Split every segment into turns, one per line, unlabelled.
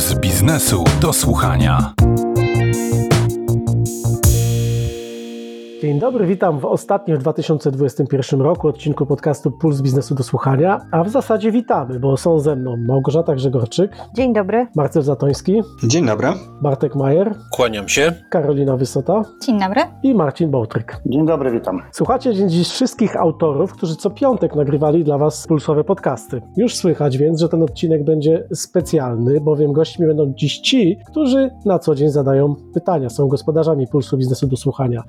Puls biznesu do słuchania.
Dzień dobry, witam w ostatnim w 2021 roku odcinku podcastu Puls Biznesu do Słuchania, a w zasadzie witamy, bo są ze mną Małgorzata Grzegorczyk,
Dzień dobry.
Marcel Zatoński,
Dzień dobry.
Bartek Majer,
Kłaniam się.
Karolina Wysota
Dzień dobry.
i Marcin Bołtryk.
Dzień dobry, witam.
Słuchacie dziś wszystkich autorów, którzy co piątek nagrywali dla Was pulsowe podcasty. Już słychać więc, że ten odcinek będzie specjalny, bowiem gośćmi będą dziś ci, którzy na co dzień zadają pytania, są gospodarzami Pulsu Biznesu do Słuchania.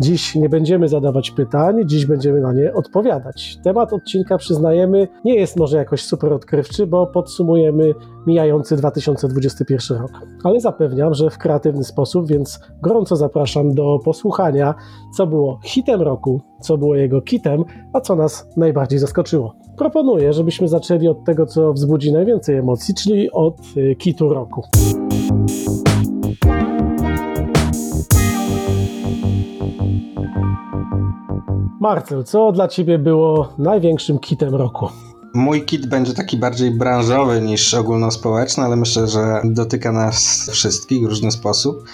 Dziś nie będziemy zadawać pytań, dziś będziemy na nie odpowiadać. Temat odcinka, przyznajemy, nie jest może jakoś super odkrywczy, bo podsumujemy mijający 2021 rok. Ale zapewniam, że w kreatywny sposób, więc gorąco zapraszam do posłuchania, co było hitem roku, co było jego kitem, a co nas najbardziej zaskoczyło. Proponuję, żebyśmy zaczęli od tego, co wzbudzi najwięcej emocji, czyli od y, kitu roku. Marcel, co dla Ciebie było największym kitem roku?
Mój kit będzie taki bardziej branżowy niż ogólnospołeczny, ale myślę, że dotyka nas wszystkich w różny sposób.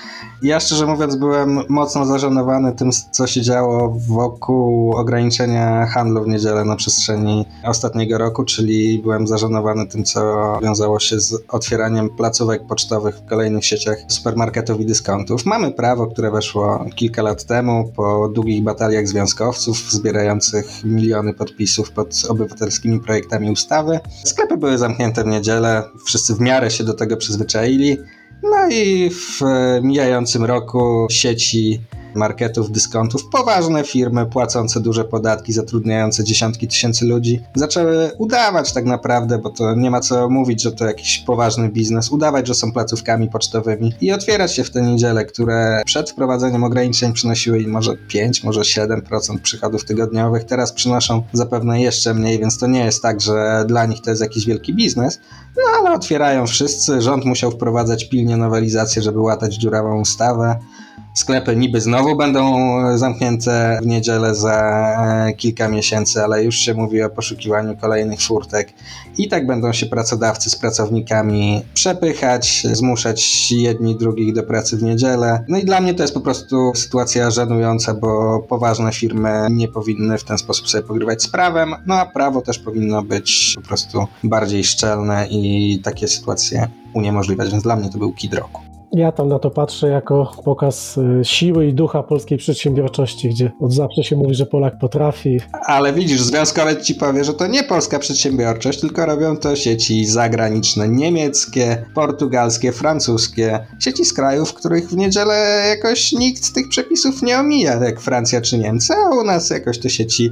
Ja szczerze mówiąc byłem mocno zażenowany tym, co się działo wokół ograniczenia handlu w niedzielę na przestrzeni ostatniego roku, czyli byłem zażenowany tym, co wiązało się z otwieraniem placówek pocztowych w kolejnych sieciach supermarketów i dyskontów. Mamy prawo, które weszło kilka lat temu po długich bataliach związkowców zbierających miliony podpisów pod obywatelskimi projektami ustawy. Sklepy były zamknięte w niedzielę, wszyscy w miarę się do tego przyzwyczaili. No i w mijającym roku sieci marketów, dyskontów, poważne firmy płacące duże podatki, zatrudniające dziesiątki tysięcy ludzi, zaczęły udawać tak naprawdę, bo to nie ma co mówić, że to jakiś poważny biznes, udawać, że są placówkami pocztowymi i otwierać się w te niedziele, które przed wprowadzeniem ograniczeń przynosiły im może 5, może 7% przychodów tygodniowych, teraz przynoszą zapewne jeszcze mniej, więc to nie jest tak, że dla nich to jest jakiś wielki biznes, no ale otwierają wszyscy, rząd musiał wprowadzać pilnie nowelizację, żeby łatać dziurawą ustawę. Sklepy niby znowu będą zamknięte w niedzielę za kilka miesięcy, ale już się mówi o poszukiwaniu kolejnych furtek. I tak będą się pracodawcy z pracownikami przepychać, zmuszać jedni drugich do pracy w niedzielę. No i dla mnie to jest po prostu sytuacja żenująca, bo poważne firmy nie powinny w ten sposób sobie pogrywać z prawem, no a prawo też powinno być po prostu bardziej szczelne i takie sytuacje uniemożliwiać, więc dla mnie to był kid roku.
Ja tam na to patrzę jako pokaz y, siły i ducha polskiej przedsiębiorczości, gdzie od zawsze się mówi, że Polak potrafi.
Ale widzisz, związkowiec ci powie, że to nie polska przedsiębiorczość, tylko robią to sieci zagraniczne, niemieckie, portugalskie, francuskie. Sieci z krajów, w których w niedzielę jakoś nikt tych przepisów nie omija, jak Francja czy Niemcy, a u nas jakoś te sieci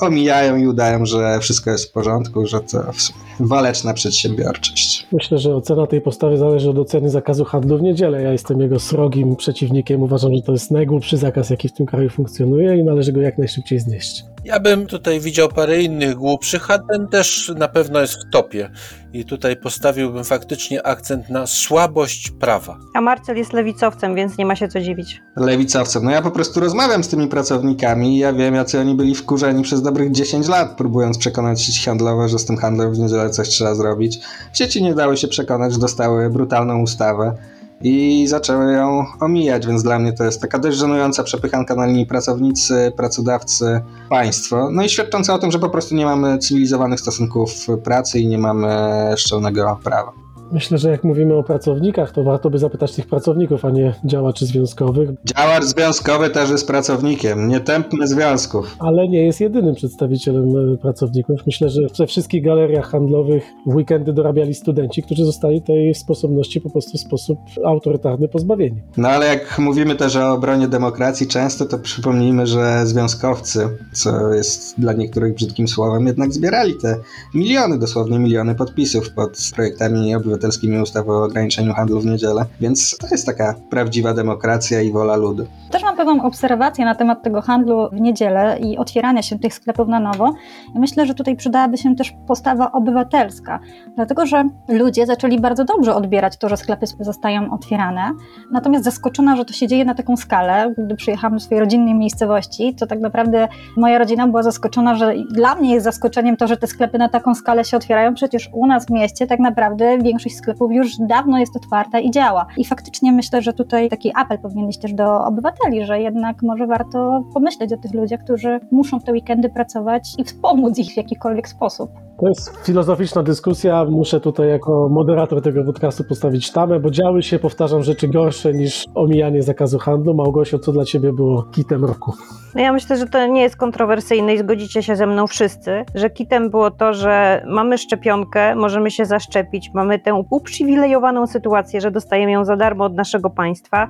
omijają i udają, że wszystko jest w porządku, że to w sumie waleczna przedsiębiorczość.
Myślę, że ocena tej postawy zależy od oceny zakazu handlu w niedzielę. Ja jestem jego srogim przeciwnikiem. Uważam, że to jest najgłupszy zakaz, jaki w tym kraju funkcjonuje i należy go jak najszybciej znieść.
Ja bym tutaj widział parę innych głupszych, a ten też na pewno jest w topie. I tutaj postawiłbym faktycznie akcent na słabość prawa.
A Marcel jest lewicowcem, więc nie ma się co dziwić.
Lewicowcem. No ja po prostu rozmawiam z tymi pracownikami i ja wiem, jacy oni byli wkurzeni przez dobrych 10 lat, próbując przekonać sieci handlowe, że z tym handlem w niedzielę coś trzeba zrobić. Sieci nie dały się przekonać, że dostały brutalną ustawę i zaczęły ją omijać, więc dla mnie to jest taka dość żenująca przepychanka na linii pracownicy, pracodawcy, państwo. No i świadcząca o tym, że po prostu nie mamy cywilizowanych stosunków pracy i nie mamy szczelnego prawa.
Myślę, że jak mówimy o pracownikach, to warto by zapytać tych pracowników, a nie działaczy związkowych.
Działacz związkowy też jest pracownikiem, nie tępmy związków.
Ale nie jest jedynym przedstawicielem pracowników. Myślę, że we wszystkich galeriach handlowych w weekendy dorabiali studenci, którzy zostali tej sposobności po prostu w sposób autorytarny pozbawieni.
No ale jak mówimy też o obronie demokracji często, to przypomnijmy, że związkowcy, co jest dla niektórych brzydkim słowem, jednak zbierali te miliony, dosłownie miliony podpisów pod projektami obywatelskimi obywatelskimi ustawy o ograniczeniu handlu w niedzielę, więc to jest taka prawdziwa demokracja i wola ludu.
Też mam pewną obserwację na temat tego handlu w niedzielę i otwierania się tych sklepów na nowo. I myślę, że tutaj przydałaby się też postawa obywatelska, dlatego że ludzie zaczęli bardzo dobrze odbierać to, że sklepy zostają otwierane. Natomiast zaskoczona, że to się dzieje na taką skalę, gdy przyjechałam do swojej rodzinnej miejscowości, to tak naprawdę moja rodzina była zaskoczona, że dla mnie jest zaskoczeniem to, że te sklepy na taką skalę się otwierają. Przecież u nas w mieście tak naprawdę większość większość sklepów już dawno jest otwarta i działa. I faktycznie myślę, że tutaj taki apel powinien iść też do obywateli, że jednak może warto pomyśleć o tych ludziach, którzy muszą w te weekendy pracować i wspomóc ich w jakikolwiek sposób.
To jest filozoficzna dyskusja. Muszę tutaj jako moderator tego podcastu postawić tamę, bo działy się, powtarzam, rzeczy gorsze niż omijanie zakazu handlu. Małgosio, co dla ciebie było kitem roku?
No ja myślę, że to nie jest kontrowersyjne i zgodzicie się ze mną wszyscy, że kitem było to, że mamy szczepionkę, możemy się zaszczepić, mamy tę uprzywilejowaną sytuację, że dostajemy ją za darmo od naszego państwa,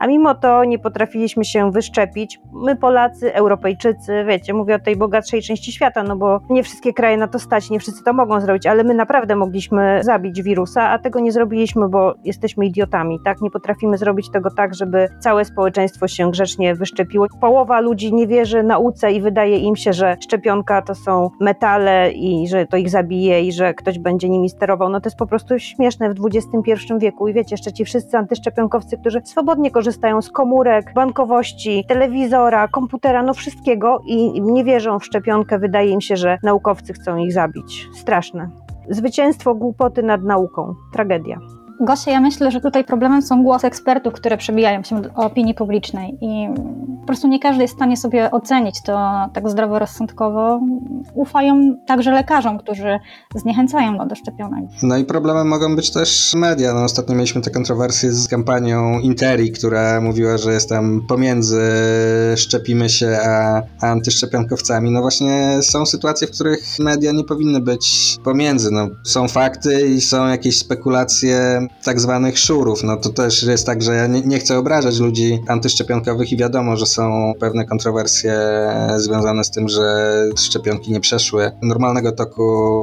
a mimo to nie potrafiliśmy się wyszczepić. My Polacy, Europejczycy, wiecie, mówię o tej bogatszej części świata, no bo nie wszystkie kraje na to stać, nie wszyscy to mogą zrobić, ale my naprawdę mogliśmy zabić wirusa, a tego nie zrobiliśmy, bo jesteśmy idiotami, tak? Nie potrafimy zrobić tego tak, żeby całe społeczeństwo się grzecznie wyszczepiło. Połowa ludzi nie wierzy nauce i wydaje im się, że szczepionka to są metale i że to ich zabije i że ktoś będzie nimi sterował. No to jest po prostu śmieszne w XXI wieku i wiecie, jeszcze ci wszyscy antyszczepionkowcy, którzy swobodnie korzystają z komórek, bankowości, telewizora, komputera, no wszystkiego i nie wierzą w szczepionkę. Wydaje im się, że naukowcy chcą ich zabić. Straszne. Zwycięstwo głupoty nad nauką. Tragedia.
Gosia, ja myślę, że tutaj problemem są głosy ekspertów, które przebijają się do opinii publicznej i po prostu nie każdy jest w stanie sobie ocenić to tak zdroworozsądkowo. Ufają także lekarzom, którzy zniechęcają do szczepionek.
No i problemem mogą być też media. No, ostatnio mieliśmy te kontrowersje z kampanią Interi, która mówiła, że jest tam pomiędzy szczepimy się a antyszczepionkowcami. No właśnie są sytuacje, w których media nie powinny być pomiędzy. No, są fakty i są jakieś spekulacje tak zwanych szurów. No to też jest tak, że ja nie, nie chcę obrażać ludzi antyszczepionkowych i wiadomo, że są pewne kontrowersje związane z tym, że szczepionki nie przeszły normalnego toku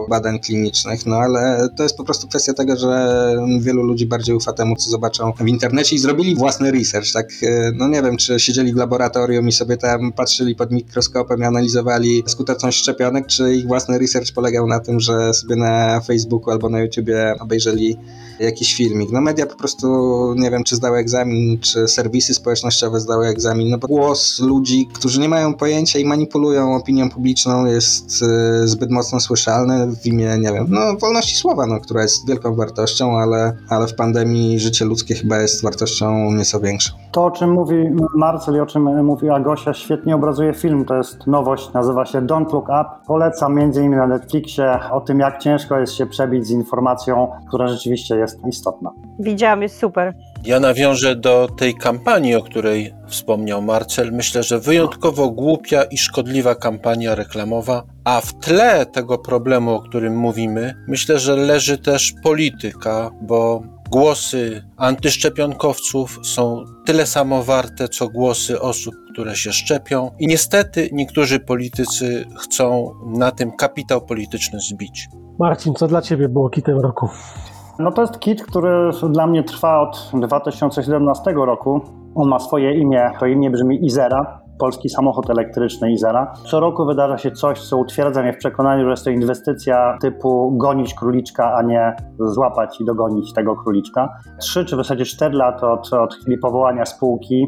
badań klinicznych, no ale to jest po prostu kwestia tego, że wielu ludzi bardziej ufa temu, co zobaczą w internecie i zrobili własny research, tak, no nie wiem, czy siedzieli w laboratorium i sobie tam patrzyli pod mikroskopem i analizowali skuteczność szczepionek, czy ich własny research polegał na tym, że sobie na Facebooku albo na YouTubie obejrzeli jakiś filmik. No media po prostu, nie wiem, czy zdały egzamin, czy serwisy społecznościowe zdały egzamin, no bo głos ludzi, którzy nie mają pojęcia i manipulują opinią publiczną jest y, zbyt mocno słyszalny w imię, nie wiem, no wolności słowa, no, która jest wielką wartością, ale, ale w pandemii życie ludzkie chyba jest wartością nieco większą.
To, o czym mówi Marcel i o czym mówiła Gosia, świetnie obrazuje film. To jest nowość, nazywa się Don't Look Up. Polecam między innymi na Netflixie o tym, jak ciężko jest się przebić z informacją, która rzeczywiście jest istotna.
Widziałam, jest super.
Ja nawiążę do tej kampanii, o której wspomniał Marcel. Myślę, że wyjątkowo głupia i szkodliwa kampania reklamowa, a w tle tego problemu, o którym mówimy, myślę, że leży też polityka, bo głosy antyszczepionkowców są tyle samo warte, co głosy osób, które się szczepią. I niestety niektórzy politycy chcą na tym kapitał polityczny zbić.
Marcin, co dla ciebie było kitem roku?
No to jest kit, który dla mnie trwa od 2017 roku. On ma swoje imię, to imię brzmi Izera, polski samochód elektryczny Izera. Co roku wydarza się coś, co utwierdza mnie w przekonaniu, że jest to inwestycja typu gonić króliczka, a nie złapać i dogonić tego króliczka. Trzy czy w zasadzie cztery lata od, od chwili powołania spółki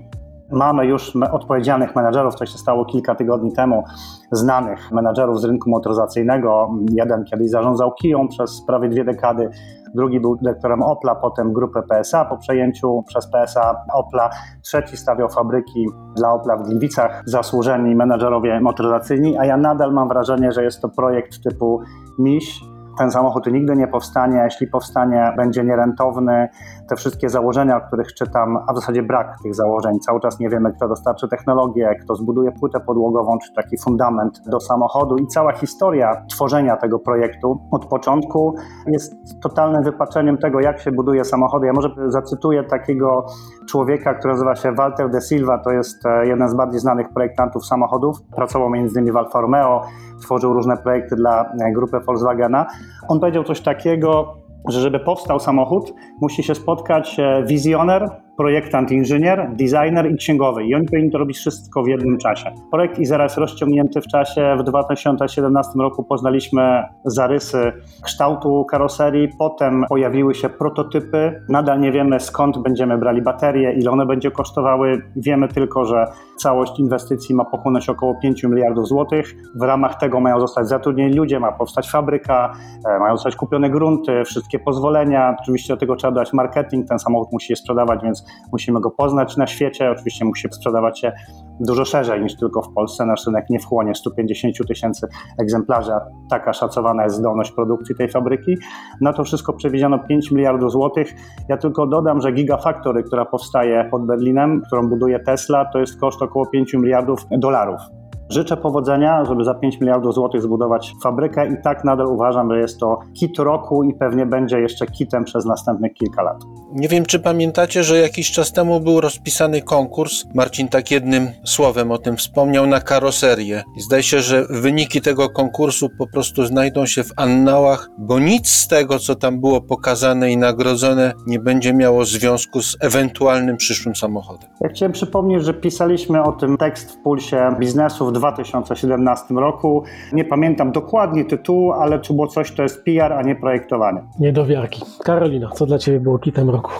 Mamy już odpowiedzialnych menedżerów, to się stało kilka tygodni temu, znanych menedżerów z rynku motoryzacyjnego. Jeden kiedyś zarządzał Kiją przez prawie dwie dekady, drugi był dyrektorem Opla, potem grupę PSA po przejęciu przez PSA Opla, trzeci stawiał fabryki dla Opla w Gliwicach, zasłużeni menedżerowie motoryzacyjni, a ja nadal mam wrażenie, że jest to projekt typu MIŚ, ten samochód nigdy nie powstanie, a jeśli powstanie, będzie nierentowny. Te wszystkie założenia, o których czytam, a w zasadzie brak tych założeń. Cały czas nie wiemy, kto dostarczy technologię, kto zbuduje płytę podłogową, czy taki fundament do samochodu. I cała historia tworzenia tego projektu od początku jest totalnym wypaczeniem tego, jak się buduje samochody. Ja może zacytuję takiego człowieka, który nazywa się Walter de Silva, to jest e, jeden z bardziej znanych projektantów samochodów. Pracował innymi w Alfa Romeo, tworzył różne projekty dla e, grupy Volkswagena. On powiedział coś takiego, że żeby powstał samochód, musi się spotkać e, wizjoner, projektant, inżynier, designer i księgowy. I oni powinni to robić wszystko w jednym czasie. Projekt Izera jest rozciągnięty w czasie. W 2017 roku poznaliśmy zarysy kształtu karoserii, potem pojawiły się prototypy. Nadal nie wiemy skąd będziemy brali baterie, ile one będzie kosztowały. Wiemy tylko, że Całość inwestycji ma pochłonąć około 5 miliardów złotych. W ramach tego mają zostać zatrudnieni ludzie, ma powstać fabryka, e, mają zostać kupione grunty, wszystkie pozwolenia. Oczywiście do tego trzeba dodać marketing. Ten samochód musi się sprzedawać, więc musimy go poznać na świecie. Oczywiście musi sprzedawać się dużo szerzej niż tylko w Polsce. Nasz rynek nie wchłonie 150 tysięcy egzemplarzy, a taka szacowana jest zdolność produkcji tej fabryki. Na to wszystko przewidziano 5 miliardów złotych. Ja tylko dodam, że Gigafactory, która powstaje pod Berlinem, którą buduje Tesla, to jest koszt około 5 miliardów dolarów. Życzę powodzenia, żeby za 5 miliardów złotych zbudować fabrykę i tak nadal uważam, że jest to kit roku i pewnie będzie jeszcze kitem przez następnych kilka lat.
Nie wiem, czy pamiętacie, że jakiś czas temu był rozpisany konkurs. Marcin tak jednym słowem o tym wspomniał na karoserię. Zdaje się, że wyniki tego konkursu po prostu znajdą się w annałach, bo nic z tego, co tam było pokazane i nagrodzone, nie będzie miało związku z ewentualnym przyszłym samochodem.
Ja chciałem przypomnieć, że pisaliśmy o tym tekst w Pulsie Biznesu w 2017 roku. Nie pamiętam dokładnie tytułu, ale to było coś, to jest PR, a nie projektowanie.
Niedowiarki. Karolina, co dla Ciebie było kitem roku?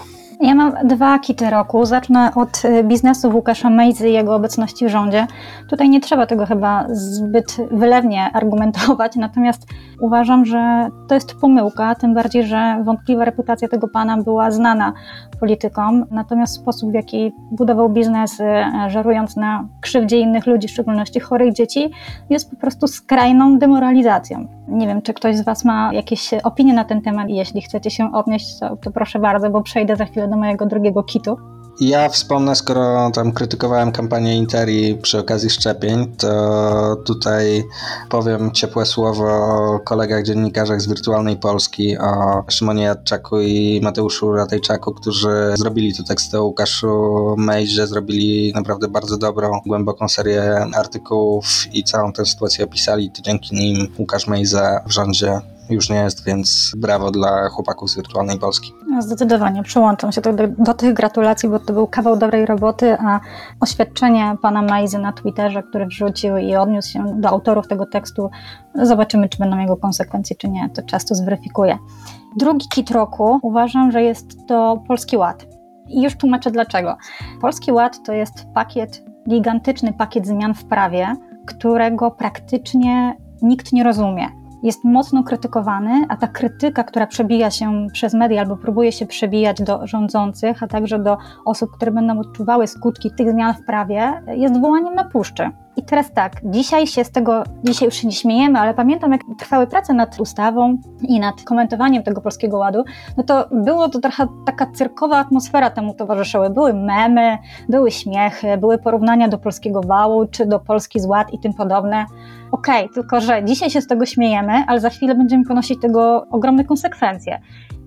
Ja mam dwa kity roku. Zacznę od y, biznesu Łukasza Mejzy i jego obecności w rządzie. Tutaj nie trzeba tego chyba zbyt wylewnie argumentować, natomiast uważam, że to jest pomyłka, tym bardziej, że wątpliwa reputacja tego pana była znana politykom, natomiast sposób, w jaki budował biznes, y, żerując na krzywdzie innych ludzi, w szczególności chorych dzieci, jest po prostu skrajną demoralizacją. Nie wiem, czy ktoś z Was ma jakieś opinie na ten temat. Jeśli chcecie się odnieść, to, to proszę bardzo, bo przejdę za chwilę do mojego drugiego kitu.
Ja wspomnę, skoro tam krytykowałem kampanię Interi przy okazji szczepień, to tutaj powiem ciepłe słowo o kolegach dziennikarzach z Wirtualnej Polski, o Szymonie Jadczaku i Mateuszu Ratajczaku, którzy zrobili tu teksty o Łukaszu Mejże, zrobili naprawdę bardzo dobrą, głęboką serię artykułów i całą tę sytuację opisali. To dzięki nim Łukasz Mejza w rządzie już nie jest, więc brawo dla chłopaków z Wirtualnej Polski.
No, Zdecydowanie, przyłączam się do, do, tych gratulacji, bo to był kawał dobrej roboty, a oświadczenie pana Majzy na Twitterze, który wrzucił i odniósł się do autorów tego tekstu, zobaczymy, czy będą jego konsekwencje, czy nie. To czas to zweryfikuje. Drugi kit roku uważam, że jest to Polski Ład. I już tłumaczę dlaczego. Polski Ład to jest pakiet, gigantyczny pakiet zmian w prawie, którego praktycznie nikt nie rozumie jest mocno krytykowany, a ta krytyka, która przebija się przez media albo próbuje się przebijać do rządzących, a także do osób, które będą odczuwały skutki tych zmian w prawie, jest wołaniem na puszczy. I teraz tak, dzisiaj się z tego, dzisiaj już się nie śmiejemy, ale pamiętam, jak trwały prace nad ustawą i nad komentowaniem tego polskiego ładu, no to było to trochę taka cyrkowa atmosfera temu towarzyszyły. Były memy, były śmiechy, były porównania do polskiego wału, czy do Polski z ład i tym podobne. Okej, okay, tylko że dzisiaj się z tego śmiejemy, ale za chwilę będziemy ponosić tego ogromne konsekwencje.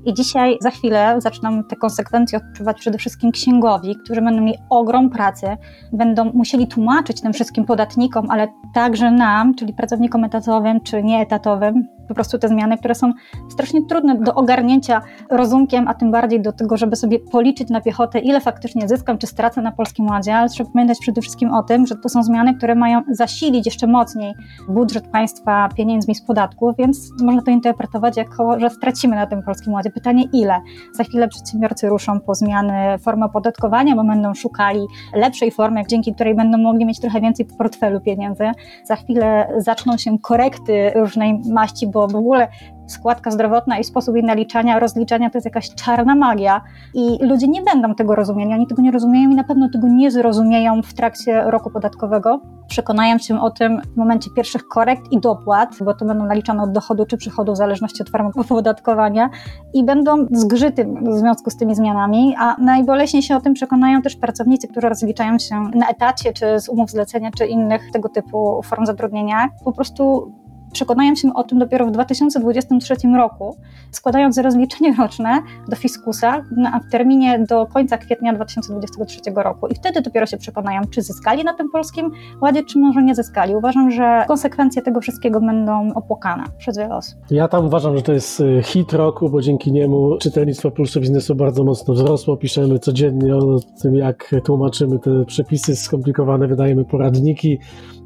I dzisiaj, za chwilę, zaczną te konsekwencje odczuwać przede wszystkim księgowi, którzy będą mieli ogrom pracy, będą musieli tłumaczyć tym wszystkim podatnikom, ale także nam, czyli pracownikom etatowym czy nieetatowym, po prostu te zmiany, które są strasznie trudne do ogarnięcia rozumkiem, a tym bardziej do tego, żeby sobie policzyć na piechotę, ile faktycznie zyskam czy stracę na Polskim Ładzie, ale trzeba pamiętać przede wszystkim o tym, że to są zmiany, które mają zasilić jeszcze mocniej budżet państwa pieniędzmi z podatków, więc można to interpretować jako, że stracimy na tym Polskim Ładzie. Pytanie ile? Za chwilę przedsiębiorcy ruszą po zmiany formy opodatkowania, bo będą szukali lepszej formy, dzięki której będą mogli mieć trochę więcej w portfelu pieniędzy. Za chwilę zaczną się korekty różnej maści, bo w ogóle składka zdrowotna i sposób jej naliczania, rozliczania to jest jakaś czarna magia i ludzie nie będą tego rozumieli, oni tego nie rozumieją i na pewno tego nie zrozumieją w trakcie roku podatkowego. Przekonają się o tym w momencie pierwszych korekt i dopłat, bo to będą naliczane od dochodu czy przychodu w zależności od formy opodatkowania i będą zgrzyty w związku z tymi zmianami, a najboleśniej się o tym przekonają też pracownicy, którzy rozliczają się na etacie, czy z umów zlecenia, czy innych tego typu form zatrudnienia. Po prostu przekonają się o tym dopiero w 2023 roku, składając rozliczenie roczne do fiskusa w terminie do końca kwietnia 2023 roku. I wtedy dopiero się przekonają, czy zyskali na tym polskim ładzie, czy może nie zyskali. Uważam, że konsekwencje tego wszystkiego będą opłakane przez wiele osób.
Ja tam uważam, że to jest y, hit roku, bo dzięki niemu czytelnictwo Pulsu Biznesu bardzo mocno wzrosło. Piszemy codziennie o tym, jak tłumaczymy te przepisy skomplikowane, wydajemy poradniki.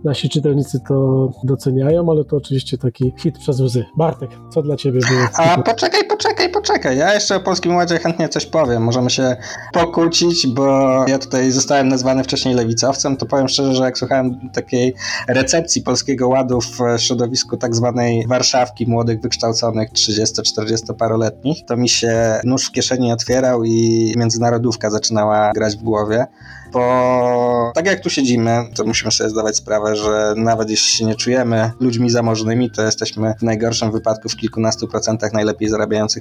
Nasi czytelnicy to doceniają, ale to oczywiście taki hit przez łzy. Bartek, co dla ciebie było?
A poczekaj, poczekaj, poczekaj. Ja jeszcze o Polskim Ładzie chętnie coś powiem. Możemy się pokłócić, bo ja tutaj zostałem nazwany wcześniej lewicowcem, to powiem szczerze, że jak słuchałem takiej recepcji Polskiego Ładu w środowisku tak zwanej Warszawki młodych, wykształconych 30-40 paroletnich, to mi się nóż w kieszeni otwierał i międzynarodówka zaczynała grać w głowie bo tak jak tu siedzimy, to musimy sobie zdawać sprawę, że nawet jeśli się nie czujemy ludźmi zamożnymi, to jesteśmy w najgorszym wypadku w kilkunastu procentach najlepiej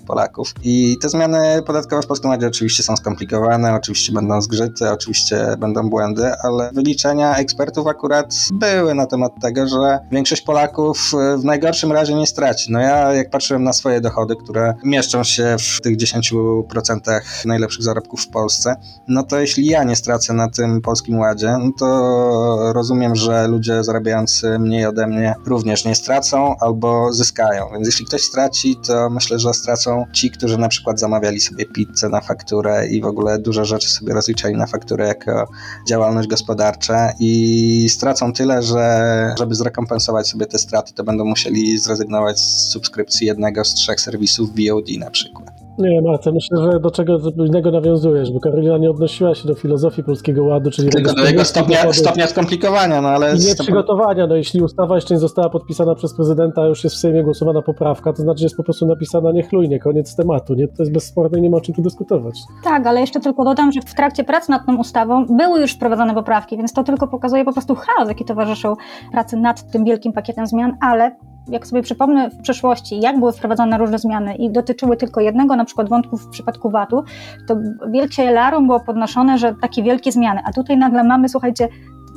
Polaków. I te zmiany podatkowe w Polskim Ładzie oczywiście są skomplikowane, oczywiście będą zgrzyty, oczywiście będą błędy, ale wyliczenia ekspertów akurat były na temat tego, że większość Polaków w najgorszym razie nie straci. No ja jak patrzyłem na swoje dochody, które mieszczą się w tych 10% najlepszych zarobków w Polsce, no to jeśli ja nie stracę na tym Polskim Ładzie, no to rozumiem, że ludzie zarabiający mniej ode mnie również nie stracą albo zyskają. Więc jeśli ktoś straci, to myślę, że stracą ci, którzy na przykład zamawiali sobie pizzę na fakturę i w ogóle duże rzeczy sobie rozliczali na fakturę jako działalność gospodarcza i stracą tyle, że żeby zrekompensować sobie te straty, to będą musieli zrezygnować z subskrypcji jednego z trzech serwisów VOD na przykład.
Nie, Marta, myślę, że do czego innego nawiązujesz, bo Karolina nie odnosiła się do filozofii Polskiego Ładu, czyli
Tylko do jego stopnia, stopnia skomplikowania, no ale...
I nie przygotowania, no jeśli ustawa jeszcze nie została podpisana przez prezydenta, a już jest w Sejmie głosowana poprawka, to znaczy, że jest po prostu napisana niechlujnie, koniec tematu, nie? To jest bezsporne i nie ma o czym tu dyskutować.
Tak, ale jeszcze tylko dodam, że w trakcie prac nad tą ustawą były już wprowadzone poprawki, więc to tylko pokazuje po prostu chaos, jaki towarzyszył pracy nad tym wielkim pakietem zmian, ale jak sobie przypomnę w przeszłości, jak były wprowadzane różne zmiany i dotyczyły tylko jednego na przykład wątku w przypadku VAT-u, to wielkie larum było podnoszone, że takie wielkie zmiany, a tutaj nagle mamy, słuchajcie,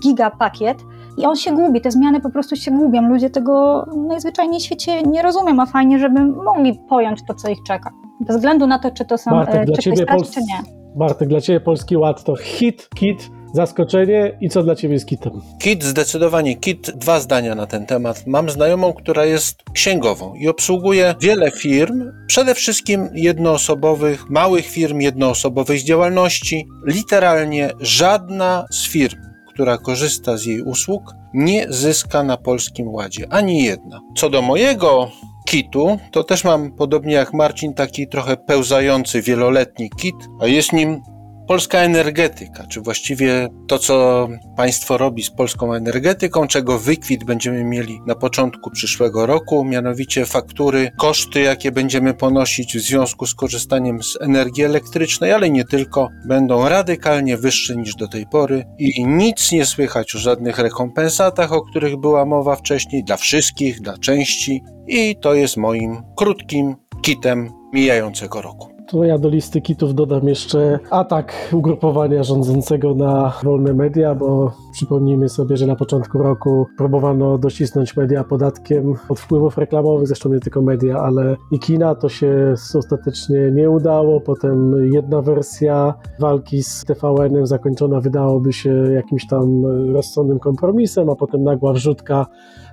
giga pakiet i on się gubi, te zmiany po prostu się gubią, ludzie tego najzwyczajniej w świecie nie rozumieją, a fajnie, żeby mogli pojąć to, co ich czeka. Bez względu na to, czy to są,
Bartek,
e,
dla
czy
ciebie
ktoś straci,
Pols-
czy nie.
Bartek, dla Ciebie Polski Ład to hit, kit, zaskoczenie i co dla Ciebie jest kitem?
KIT, zdecydowanie KIT. Dwa zdania na ten temat. Mam znajomą, która jest księgową i obsługuje wiele firm, przede wszystkim jednoosobowych, małych firm jednoosobowej z działalności. Literalnie żadna z firm, która korzysta z jej usług, nie zyska na polskim ładzie. Ani jedna. Co do mojego kitu, to też mam podobnie jak Marcin taki trochę pełzający wieloletni kit, a jest nim polska energetyka, czy właściwie to, co państwo robi z polską energetyką, czego wykwit będziemy mieli na początku przyszłego roku, mianowicie faktury, koszty, jakie będziemy ponosić w związku z korzystaniem z energii elektrycznej, ale nie tylko, będą radykalnie wyższe niż do tej pory i nic nie słychać o żadnych rekompensatach, o których była mowa wcześniej, dla wszystkich, dla części i to jest moim krótkim kitem mijającego roku.
To ja do listy kitów dodam jeszcze atak ugrupowania rządzącego na wolne media, bo przypomnijmy sobie, że na początku roku próbowano docisnąć media podatkiem od wpływów reklamowych, zresztą nie tylko media, ale i kina. To się ostatecznie nie udało. Potem jedna wersja walki z TVN-em zakończona wydałoby się jakimś tam rozsądnym kompromisem, a potem nagła wrzutka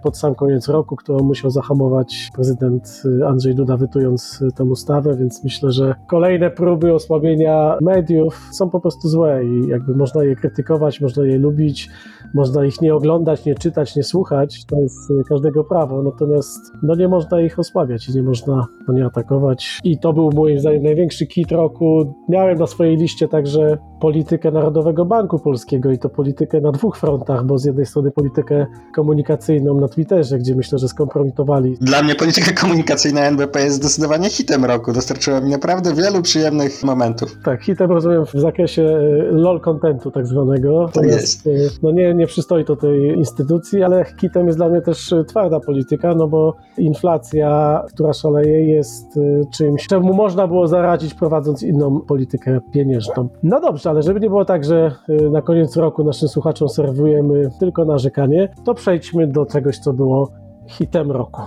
pod sam koniec roku, którą musiał zahamować prezydent Andrzej Duda, wytując tę ustawę, więc myślę, że kolejne próby osłabienia mediów są po prostu złe i jakby można je krytykować, można je lubić, można ich nie oglądać, nie czytać, nie słuchać, to jest każdego prawo, natomiast no nie można ich osłabiać i nie można no nie atakować i to był moim zdaniem największy kit roku. Miałem na swojej liście także politykę Narodowego Banku Polskiego i to politykę na dwóch frontach, bo z jednej strony politykę komunikacyjną na Twitterze, gdzie myślę, że skompromitowali
Dla mnie polityka komunikacyjna NBP jest zdecydowanie hitem roku. Dostarczyła mi naprawdę wielu przyjemnych momentów.
Tak, hitem rozumiem w zakresie e, LOL contentu tak zwanego.
Tak
Natomiast, e, No nie, nie przystoi to tej instytucji, ale hitem jest dla mnie też e, twarda polityka, no bo inflacja, która szaleje, jest czymś, czemu można było zaradzić prowadząc inną politykę pieniężną. No dobrze, ale żeby nie było tak, że na koniec roku naszym słuchaczom serwujemy tylko narzekanie, to przejdźmy do czegoś, co było hitem roku.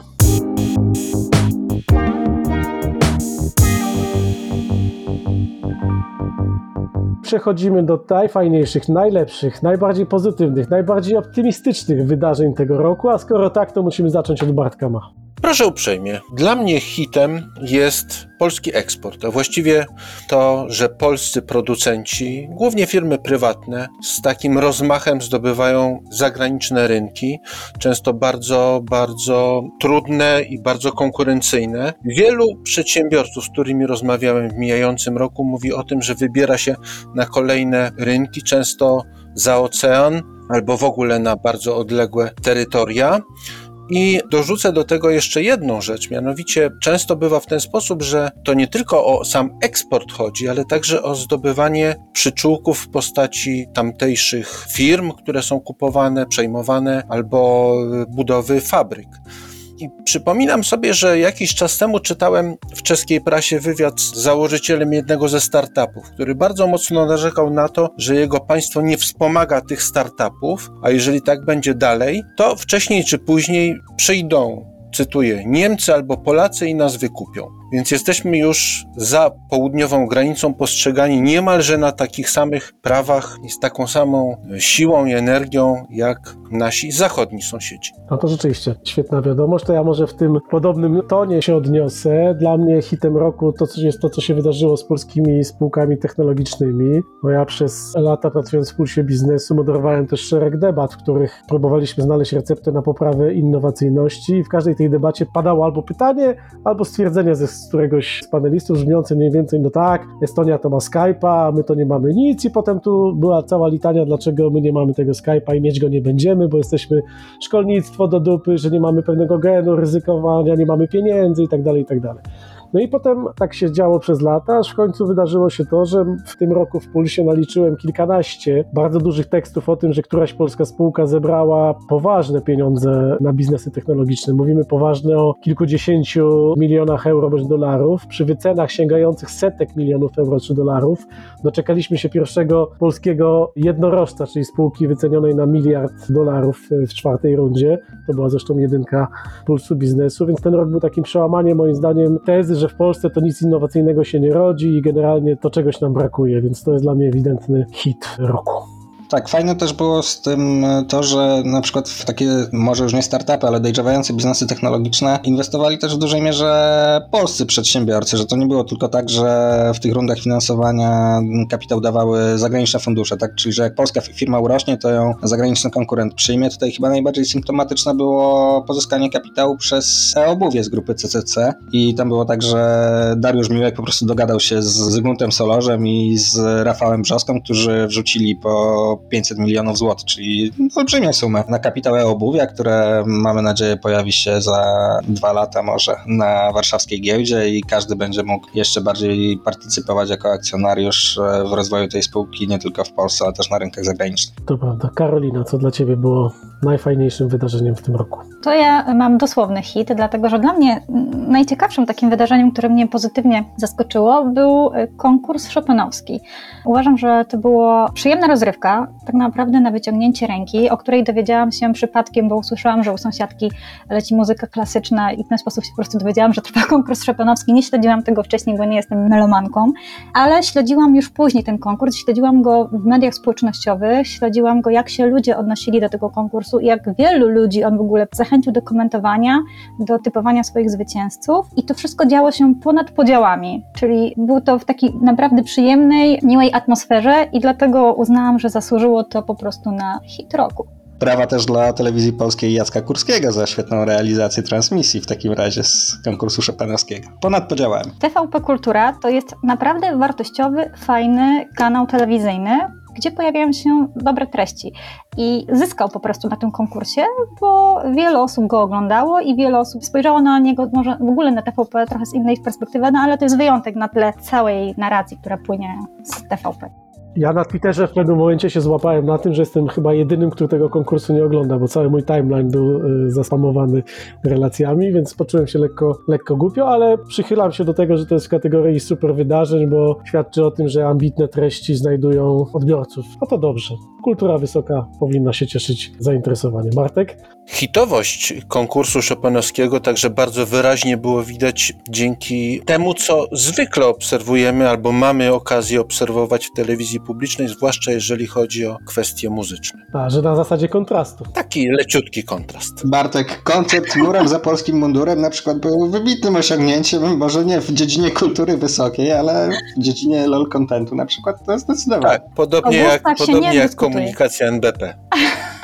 Przechodzimy do najfajniejszych, najlepszych, najbardziej pozytywnych, najbardziej optymistycznych wydarzeń tego roku, a skoro tak, to musimy zacząć od Bartka Ma.
Proszę uprzejmie, dla mnie hitem jest polski eksport, a właściwie to, że polscy producenci, głównie firmy prywatne, z takim rozmachem zdobywają zagraniczne rynki, często bardzo, bardzo trudne i bardzo konkurencyjne. Wielu przedsiębiorców, z którymi rozmawiałem w mijającym roku, mówi o tym, że wybiera się na kolejne rynki, często za ocean albo w ogóle na bardzo odległe terytoria. I dorzucę do tego jeszcze jedną rzecz, mianowicie często bywa w ten sposób, że to nie tylko o sam eksport chodzi, ale także o zdobywanie przyczółków w postaci tamtejszych firm, które są kupowane, przejmowane, albo budowy fabryk. I przypominam sobie, że jakiś czas temu czytałem w czeskiej prasie wywiad z założycielem jednego ze startupów, który bardzo mocno narzekał na to, że jego państwo nie wspomaga tych startupów, a jeżeli tak będzie dalej, to wcześniej czy później przyjdą, cytuję, Niemcy albo Polacy i nas wykupią. Więc jesteśmy już za południową granicą postrzegani niemalże na takich samych prawach i z taką samą siłą i energią jak nasi zachodni sąsiedzi.
No to rzeczywiście świetna wiadomość. To ja może w tym podobnym tonie się odniosę. Dla mnie hitem roku to jest to, co się wydarzyło z polskimi spółkami technologicznymi. No ja przez lata pracując w Pulsie Biznesu moderowałem też szereg debat, w których próbowaliśmy znaleźć receptę na poprawę innowacyjności i w każdej tej debacie padało albo pytanie, albo stwierdzenie ze z któregoś z panelistów brzmiące mniej więcej, no tak, Estonia to ma Skype'a, a my to nie mamy nic i potem tu była cała litania, dlaczego my nie mamy tego Skype'a i mieć go nie będziemy, bo jesteśmy szkolnictwo do dupy, że nie mamy pewnego genu ryzykowania, nie mamy pieniędzy i tak dalej, i tak dalej. No i potem tak się działo przez lata, aż w końcu wydarzyło się to, że w tym roku w Pulsie naliczyłem kilkanaście bardzo dużych tekstów o tym, że któraś polska spółka zebrała poważne pieniądze na biznesy technologiczne. Mówimy poważne o kilkudziesięciu milionach euro bądź dolarów, przy wycenach sięgających setek milionów euro czy dolarów. Doczekaliśmy się pierwszego polskiego jednorożca, czyli spółki wycenionej na miliard dolarów w czwartej rundzie. To była zresztą jedynka Pulsu Biznesu, więc ten rok był takim przełamaniem moim zdaniem tezy, że w Polsce to nic innowacyjnego się nie rodzi i generalnie to czegoś nam brakuje, więc to jest dla mnie ewidentny hit roku.
Tak, fajne też było z tym to, że na przykład w takie, może już nie startupy, ale dojrzewające biznesy technologiczne inwestowali też w dużej mierze polscy przedsiębiorcy, że to nie było tylko tak, że w tych rundach finansowania kapitał dawały zagraniczne fundusze, tak? Czyli, że jak polska firma urośnie, to ją zagraniczny konkurent przyjmie. Tutaj chyba najbardziej symptomatyczne było pozyskanie kapitału przez e-obuwie z grupy CCC i tam było tak, że Dariusz Miłek po prostu dogadał się z Zygmuntem Solorzem i z Rafałem Brzoską, którzy wrzucili po 500 milionów złotych, czyli olbrzymią sumę na kapitał e-obuwia, które mamy nadzieję pojawi się za dwa lata może na warszawskiej giełdzie i każdy będzie mógł jeszcze bardziej partycypować jako akcjonariusz w rozwoju tej spółki nie tylko w Polsce, ale też na rynkach zagranicznych.
To prawda. Karolina, co dla Ciebie było najfajniejszym wydarzeniem w tym roku?
To ja mam dosłowny hit, dlatego że dla mnie najciekawszym takim wydarzeniem, które mnie pozytywnie zaskoczyło, był konkurs Chopinowski. Uważam, że to była przyjemna rozrywka, tak naprawdę na wyciągnięcie ręki, o której dowiedziałam się przypadkiem, bo usłyszałam, że u sąsiadki leci muzyka klasyczna i w ten sposób się po prostu dowiedziałam, że trwa konkurs Chopinowski. Nie śledziłam tego wcześniej, bo nie jestem melomanką, ale śledziłam już później ten konkurs, śledziłam go w mediach społecznościowych, śledziłam go, jak się ludzie odnosili do tego konkursu i jak wielu ludzi on w ogóle zachęcił do komentowania, do typowania swoich zwycięzców i to wszystko działo się ponad podziałami, czyli było to w takiej naprawdę przyjemnej, miłej atmosferze i dlatego uznałam, że zasłużyło to po prostu na hit roku.
Brawa też dla telewizji polskiej Jacka Kurskiego za świetną realizację transmisji w takim razie z konkursu Chopinowskiego. Ponad podziałami.
TVP Kultura to jest naprawdę wartościowy, fajny kanał telewizyjny, gdzie pojawiają się dobre treści. I zyskał po prostu na tym konkursie, bo wiele osób go oglądało i wiele osób spojrzało na niego może w ogóle na TVP trochę z innej perspektywy, no ale to jest wyjątek na tle całej narracji, która płynie z TVP.
Ja na Twitterze w pewnym momencie się złapałem na tym, że jestem chyba jedynym, który tego konkursu nie ogląda, bo cały mój timeline był y, zaspamowany relacjami, więc poczułem się lekko, lekko głupio, ale przychylam się do tego, że to jest w kategorii super wydarzeń, bo świadczy o tym, że ambitne treści znajdują odbiorców. No to dobrze. Kultura wysoka powinna się cieszyć zainteresowaniem. Bartek?
Hitowość konkursu Chopinowskiego także bardzo wyraźnie było widać dzięki temu, co zwykle obserwujemy albo mamy okazję obserwować w telewizji publicznej, zwłaszcza jeżeli chodzi o kwestie muzyczne.
A, że na zasadzie kontrastu.
Taki leciutki kontrast.
Bartek, koncept murem za polskim mundurem na przykład był wybitnym osiągnięciem, może nie w dziedzinie kultury wysokiej, ale w dziedzinie lol contentu na przykład to zdecydowanie.
Tak, podobnie jak,
się
podobnie
nie
jak komunikacja NBP.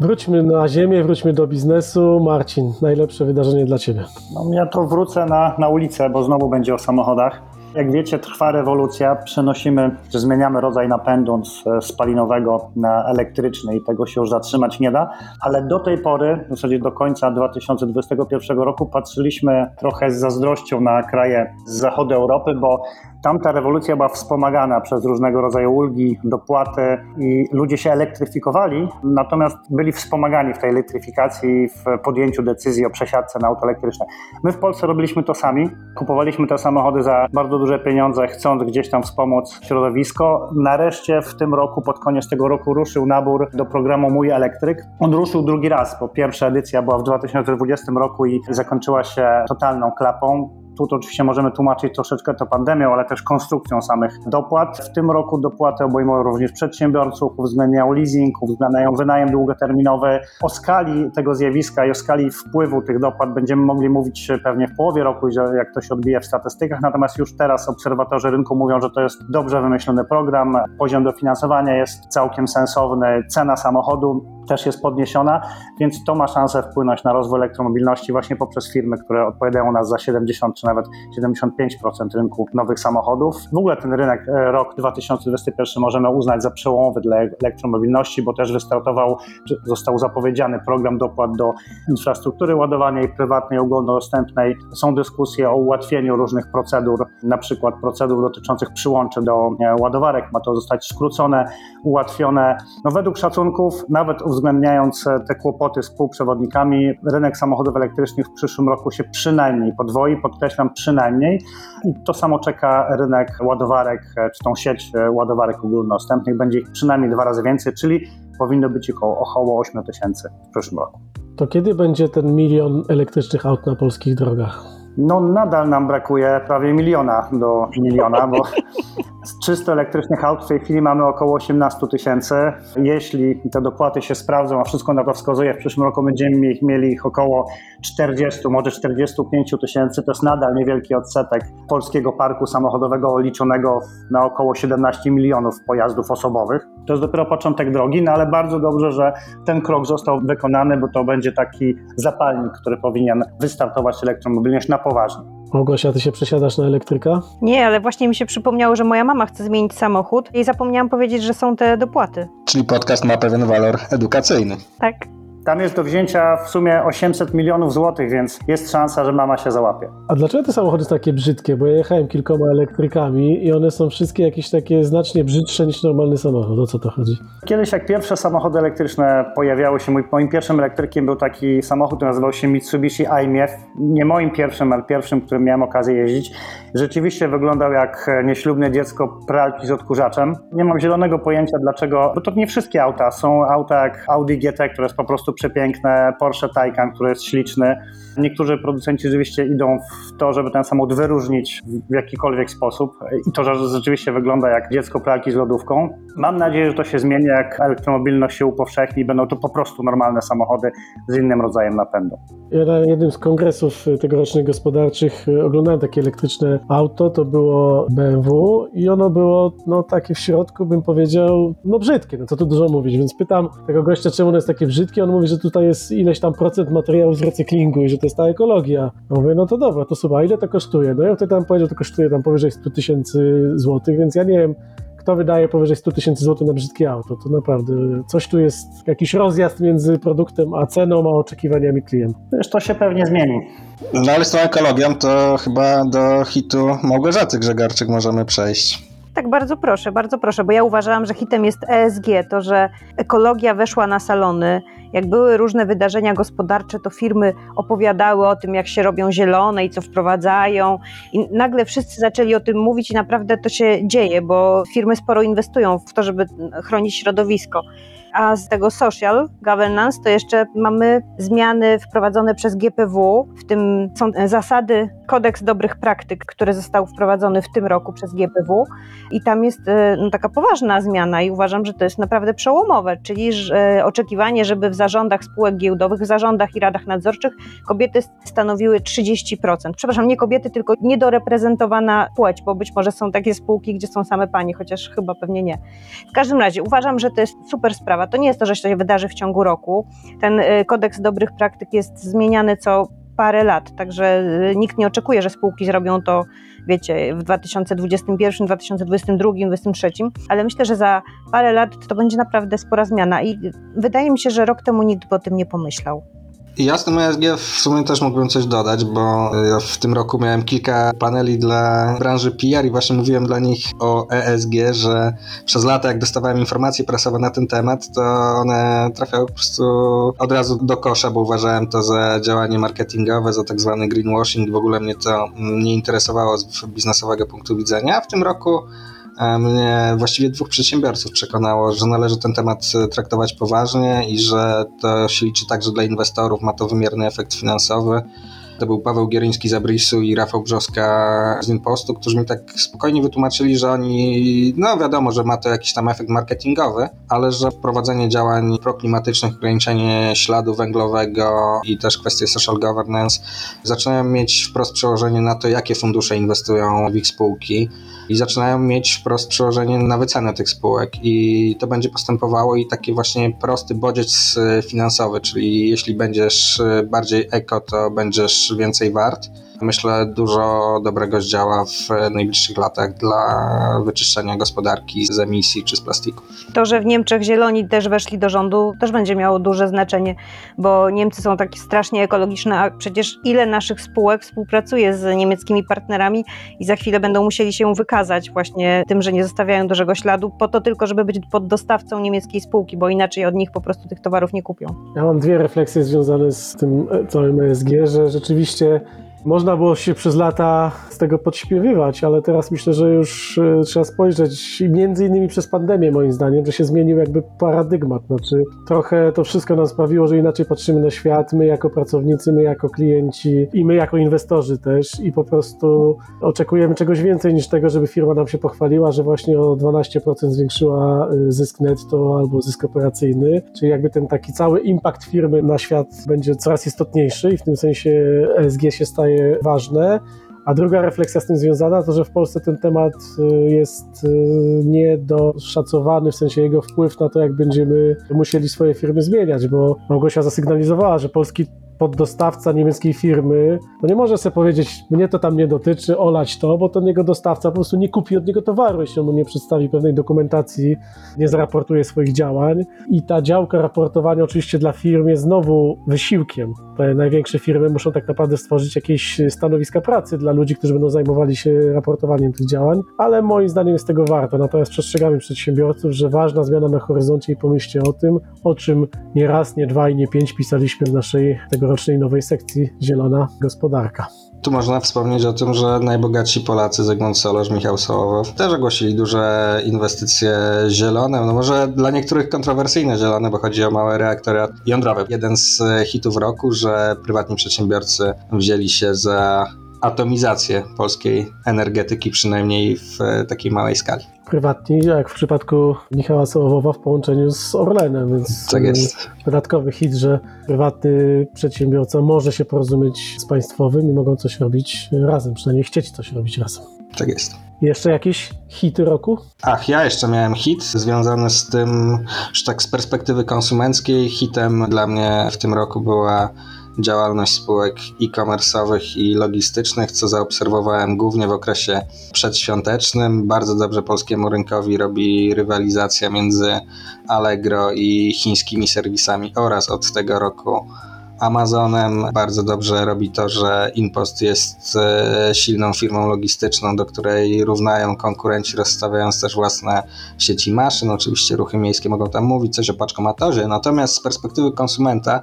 Wróćmy na ziemię, wróćmy do biznesu. Marcin, najlepsze wydarzenie dla Ciebie.
No, ja to wrócę na, na ulicę, bo znowu będzie o samochodach. Jak wiecie, trwa rewolucja. Przenosimy, czy zmieniamy rodzaj napędu z spalinowego na elektryczny i tego się już zatrzymać nie da. Ale do tej pory, w zasadzie do końca 2021 roku, patrzyliśmy trochę z zazdrością na kraje z zachodu Europy, bo tamta rewolucja była wspomagana przez różnego rodzaju ulgi, dopłaty i ludzie się elektryfikowali, natomiast byli wspomagani w tej elektryfikacji, w podjęciu decyzji o przesiadce na auto elektryczne. My w Polsce robiliśmy to sami. Kupowaliśmy te samochody za bardzo duże pieniądze, chcąc gdzieś tam wspomóc środowisko. Nareszcie w tym roku, pod koniec tego roku, ruszył nabór do programu Mój Elektryk. On ruszył drugi raz, bo pierwsza edycja była w 2020 roku i zakończyła się totalną klapą. Tu oczywiście możemy tłumaczyć troszeczkę to pandemią, ale też konstrukcją samych dopłat. W tym roku dopłaty obejmują również przedsiębiorców, uwzględniają leasing, uwzględniają wynajem długoterminowy. O skali tego zjawiska i o skali wpływu tych dopłat będziemy mogli mówić pewnie w połowie roku, jak to się odbije w statystykach. Natomiast już teraz obserwatorzy rynku mówią, że to jest dobrze wymyślony program. Poziom dofinansowania jest całkiem sensowny, cena samochodu też jest podniesiona, więc to ma szansę wpłynąć na rozwój elektromobilności właśnie poprzez firmy, które odpowiadają nas za 70 czy nawet 75% rynku nowych samochodów. W ogóle ten rynek e, rok 2021 możemy uznać za przełomowy dla elektromobilności, bo też wystartował, został zapowiedziany program dopłat do infrastruktury ładowania prywatnej, ogólnodostępnej. Są dyskusje o ułatwieniu różnych procedur, na przykład procedur dotyczących przyłączy do e, ładowarek. Ma to zostać skrócone, ułatwione. No według szacunków, nawet uwzględniając e, te kłopoty z półprzewodnikami, rynek samochodów elektrycznych w przyszłym roku się przynajmniej podwoi, podkreślam przynajmniej. I to samo czeka rynek ładowarek, e, czy tą sieć e, ładowarek ogólnodostępnych. Będzie ich przynajmniej dwa razy więcej, czyli powinno być około, około 8 tysięcy w przyszłym roku.
To kiedy będzie ten milion elektrycznych aut na polskich drogach?
No nadal nam brakuje prawie miliona do miliona, bo z czysto elektrycznych aut w tej chwili mamy około 18 tysięcy. Jeśli te dopłaty się sprawdzą, a wszystko na to wskazuje, w przyszłym roku będziemy mieli ich około 40, może 45 tysięcy. To jest nadal niewielki odsetek polskiego parku samochodowego liczonego na około 17 milionów pojazdów osobowych. To jest dopiero początek drogi, no ale bardzo dobrze, że ten krok został wykonany, bo to będzie taki zapalnik, który powinien wystartować elektromobilność na poważnie.
Małgosia, ty się przesiadasz na elektryka?
Nie, ale właśnie mi się przypomniało, że moja mama chce zmienić samochód i zapomniałam powiedzieć, że są te dopłaty.
Czyli podcast ma pewien walor edukacyjny.
Tak.
Tam jest do wzięcia w sumie 800 milionów złotych, więc jest szansa, że mama się załapie.
A dlaczego te samochody są takie brzydkie? Bo ja jechałem kilkoma elektrykami i one są wszystkie jakieś takie znacznie brzydsze niż normalny samochód. O co to chodzi?
Kiedyś jak pierwsze samochody elektryczne pojawiały się, mój, moim pierwszym elektrykiem był taki samochód, który nazywał się Mitsubishi IMF. Nie moim pierwszym, ale pierwszym, którym miałem okazję jeździć. Rzeczywiście wyglądał jak nieślubne dziecko pralki z odkurzaczem. Nie mam zielonego pojęcia dlaczego, bo to nie wszystkie auta. Są auta jak Audi GT, które jest po prostu przepiękne, Porsche Taycan, który jest śliczny. Niektórzy producenci rzeczywiście idą w to, żeby ten samochód wyróżnić w jakikolwiek sposób i to, że rzeczywiście wygląda jak dziecko pralki z lodówką. Mam nadzieję, że to się zmieni, jak elektromobilność się upowszechni, będą to po prostu normalne samochody z innym rodzajem napędu.
Ja na jednym z kongresów y, tegorocznych gospodarczych y, oglądałem takie elektryczne auto, to było BMW i ono było no takie w środku bym powiedział, no brzydkie, no co tu dużo mówić, więc pytam tego gościa, czemu ono jest takie brzydkie, on mówi, że tutaj jest ileś tam procent materiału z recyklingu i że to jest ta ekologia. Ja mówię, no to dobra, to słuchaj, ile to kosztuje? No ja wtedy tam powiedział, to kosztuje tam powyżej 100 tysięcy złotych, więc ja nie wiem, kto wydaje powyżej 100 tysięcy złotych na brzydkie auto. To naprawdę coś tu jest, jakiś rozjazd między produktem a ceną, a oczekiwaniami klienta.
Wiesz, to się pewnie zmieni.
No ale z tą ekologią to chyba do hitu Małgorzaty Grzegarczyk możemy przejść.
Tak, bardzo proszę, bardzo proszę, bo ja uważałam, że hitem jest ESG, to, że ekologia weszła na salony. Jak były różne wydarzenia gospodarcze, to firmy opowiadały o tym, jak się robią zielone i co wprowadzają. I nagle wszyscy zaczęli o tym mówić i naprawdę to się dzieje, bo firmy sporo inwestują w to, żeby chronić środowisko. A z tego social governance to jeszcze mamy zmiany wprowadzone przez GPW, w tym są zasady, kodeks dobrych praktyk, który został wprowadzony w tym roku przez GPW i tam jest e, no, taka poważna zmiana i uważam, że to jest naprawdę przełomowe, czyli że oczekiwanie, żeby w zarządach spółek giełdowych, w zarządach i radach nadzorczych kobiety stanowiły 30%. Przepraszam, nie kobiety, tylko niedoreprezentowana płeć, bo być może są takie spółki, gdzie są same panie, chociaż chyba pewnie nie. W każdym razie uważam, że to jest super sprawa. To nie jest to, że się wydarzy w ciągu roku. Ten e, kodeks dobrych praktyk jest zmieniany co parę lat, także e, nikt nie oczekuje, że spółki zrobią to, wiecie, w 2021, 2022, 2023, ale myślę, że za parę lat to będzie naprawdę spora zmiana i wydaje mi się, że rok temu nikt o tym nie pomyślał.
Ja z tym ESG w sumie też mógłbym coś dodać, bo w tym roku miałem kilka paneli dla branży PR i właśnie mówiłem dla nich o ESG, że przez lata jak dostawałem informacje prasowe na ten temat, to one trafiały po prostu od razu do kosza, bo uważałem to za działanie marketingowe, za tak zwany greenwashing. W ogóle mnie to nie interesowało z biznesowego punktu widzenia. W tym roku mnie właściwie dwóch przedsiębiorców przekonało, że należy ten temat e, traktować poważnie i że to się liczy także dla inwestorów, ma to wymierny efekt finansowy. To był Paweł Gieryński z Abrisu i Rafał Brzoska z Inpostu, którzy mi tak spokojnie wytłumaczyli, że oni, no wiadomo, że ma to jakiś tam efekt marketingowy, ale że wprowadzenie działań proklimatycznych, ograniczenie śladu węglowego i też kwestie social governance zaczynają mieć wprost przełożenie na to, jakie fundusze inwestują w ich spółki i zaczynają mieć wprost przełożenie na wycenę tych spółek. I to będzie postępowało i taki właśnie prosty bodziec finansowy, czyli jeśli będziesz bardziej eko, to będziesz więcej wart myślę, dużo dobrego zdziała w najbliższych latach dla wyczyszczenia gospodarki z emisji czy z plastiku.
To, że w Niemczech zieloni też weszli do rządu, też będzie miało duże znaczenie, bo Niemcy są takie strasznie ekologiczne, a przecież ile naszych spółek współpracuje z niemieckimi partnerami i za chwilę będą musieli się wykazać właśnie tym, że nie zostawiają dużego śladu, po to tylko, żeby być poddostawcą niemieckiej spółki, bo inaczej od nich po prostu tych towarów nie kupią.
Ja mam dwie refleksje związane z tym całym ESG, że rzeczywiście oczywiście można było się przez lata z tego podśpiewywać, ale teraz myślę, że już e, trzeba spojrzeć między innymi przez pandemię moim zdaniem, że się zmienił jakby paradygmat. Znaczy trochę to wszystko nam sprawiło, że inaczej patrzymy na świat, my jako pracownicy, my jako klienci i my jako inwestorzy też i po prostu oczekujemy czegoś więcej niż tego, żeby firma nam się pochwaliła, że właśnie o 12% zwiększyła e, zysk netto albo zysk operacyjny, czyli jakby ten taki cały impact firmy na świat będzie coraz istotniejszy i w tym sensie ESG się staje ważne. A druga refleksja z tym związana to, że w Polsce ten temat y, jest y, niedoszacowany, w sensie jego wpływ na to, jak będziemy musieli swoje firmy zmieniać, bo Małgosia zasygnalizowała, że polski poddostawca niemieckiej firmy, to nie może sobie powiedzieć, mnie to tam nie dotyczy, olać to, bo to niego dostawca po prostu nie kupi od niego towaru, jeśli on mu nie przedstawi pewnej dokumentacji, nie zaraportuje swoich działań. I ta działka raportowania oczywiście dla firm jest znowu wysiłkiem. Te największe firmy muszą tak naprawdę stworzyć jakieś stanowiska pracy dla ludzi, którzy będą zajmowali się raportowaniem tych działań, ale moim zdaniem jest tego warto. Natomiast przestrzegamy przedsiębiorców, że ważna zmiana na horyzoncie i pomyślcie o tym, o czym nie raz, nie dwa i nie pięć pisaliśmy w naszej tego tegorocznej nowej sekcji Zielona Gospodarka.
Tu można wspomnieć o tym, że najbogatsi Polacy, Zygmunt Solorz, Michał Sołowow, też ogłosili duże inwestycje zielone, no może dla niektórych kontrowersyjne zielone, bo chodzi o małe reaktory jądrowe. Jeden z hitów roku, że prywatni przedsiębiorcy wzięli się za atomizację polskiej energetyki, przynajmniej w takiej małej skali
prywatni, jak w przypadku Michała Sołowowa w połączeniu z Orlenem, więc
tak jest.
dodatkowy hit, że prywatny przedsiębiorca może się porozumieć z państwowym i mogą coś robić razem, przynajmniej chcieć coś robić razem.
Tak jest.
Jeszcze jakieś hity roku?
Ach, ja jeszcze miałem hit związany z tym, że tak z perspektywy konsumenckiej hitem dla mnie w tym roku była działalność spółek e-commerce'owych i logistycznych, co zaobserwowałem głównie w okresie przedświątecznym. Bardzo dobrze polskiemu rynkowi robi rywalizacja między Allegro i chińskimi serwisami oraz od tego roku Amazonem. Bardzo dobrze robi to, że InPost jest e, silną firmą logistyczną, do której równają konkurenci, rozstawiając też własne sieci maszyn. Oczywiście ruchy miejskie mogą tam mówić coś o paczkomatorze, natomiast z perspektywy konsumenta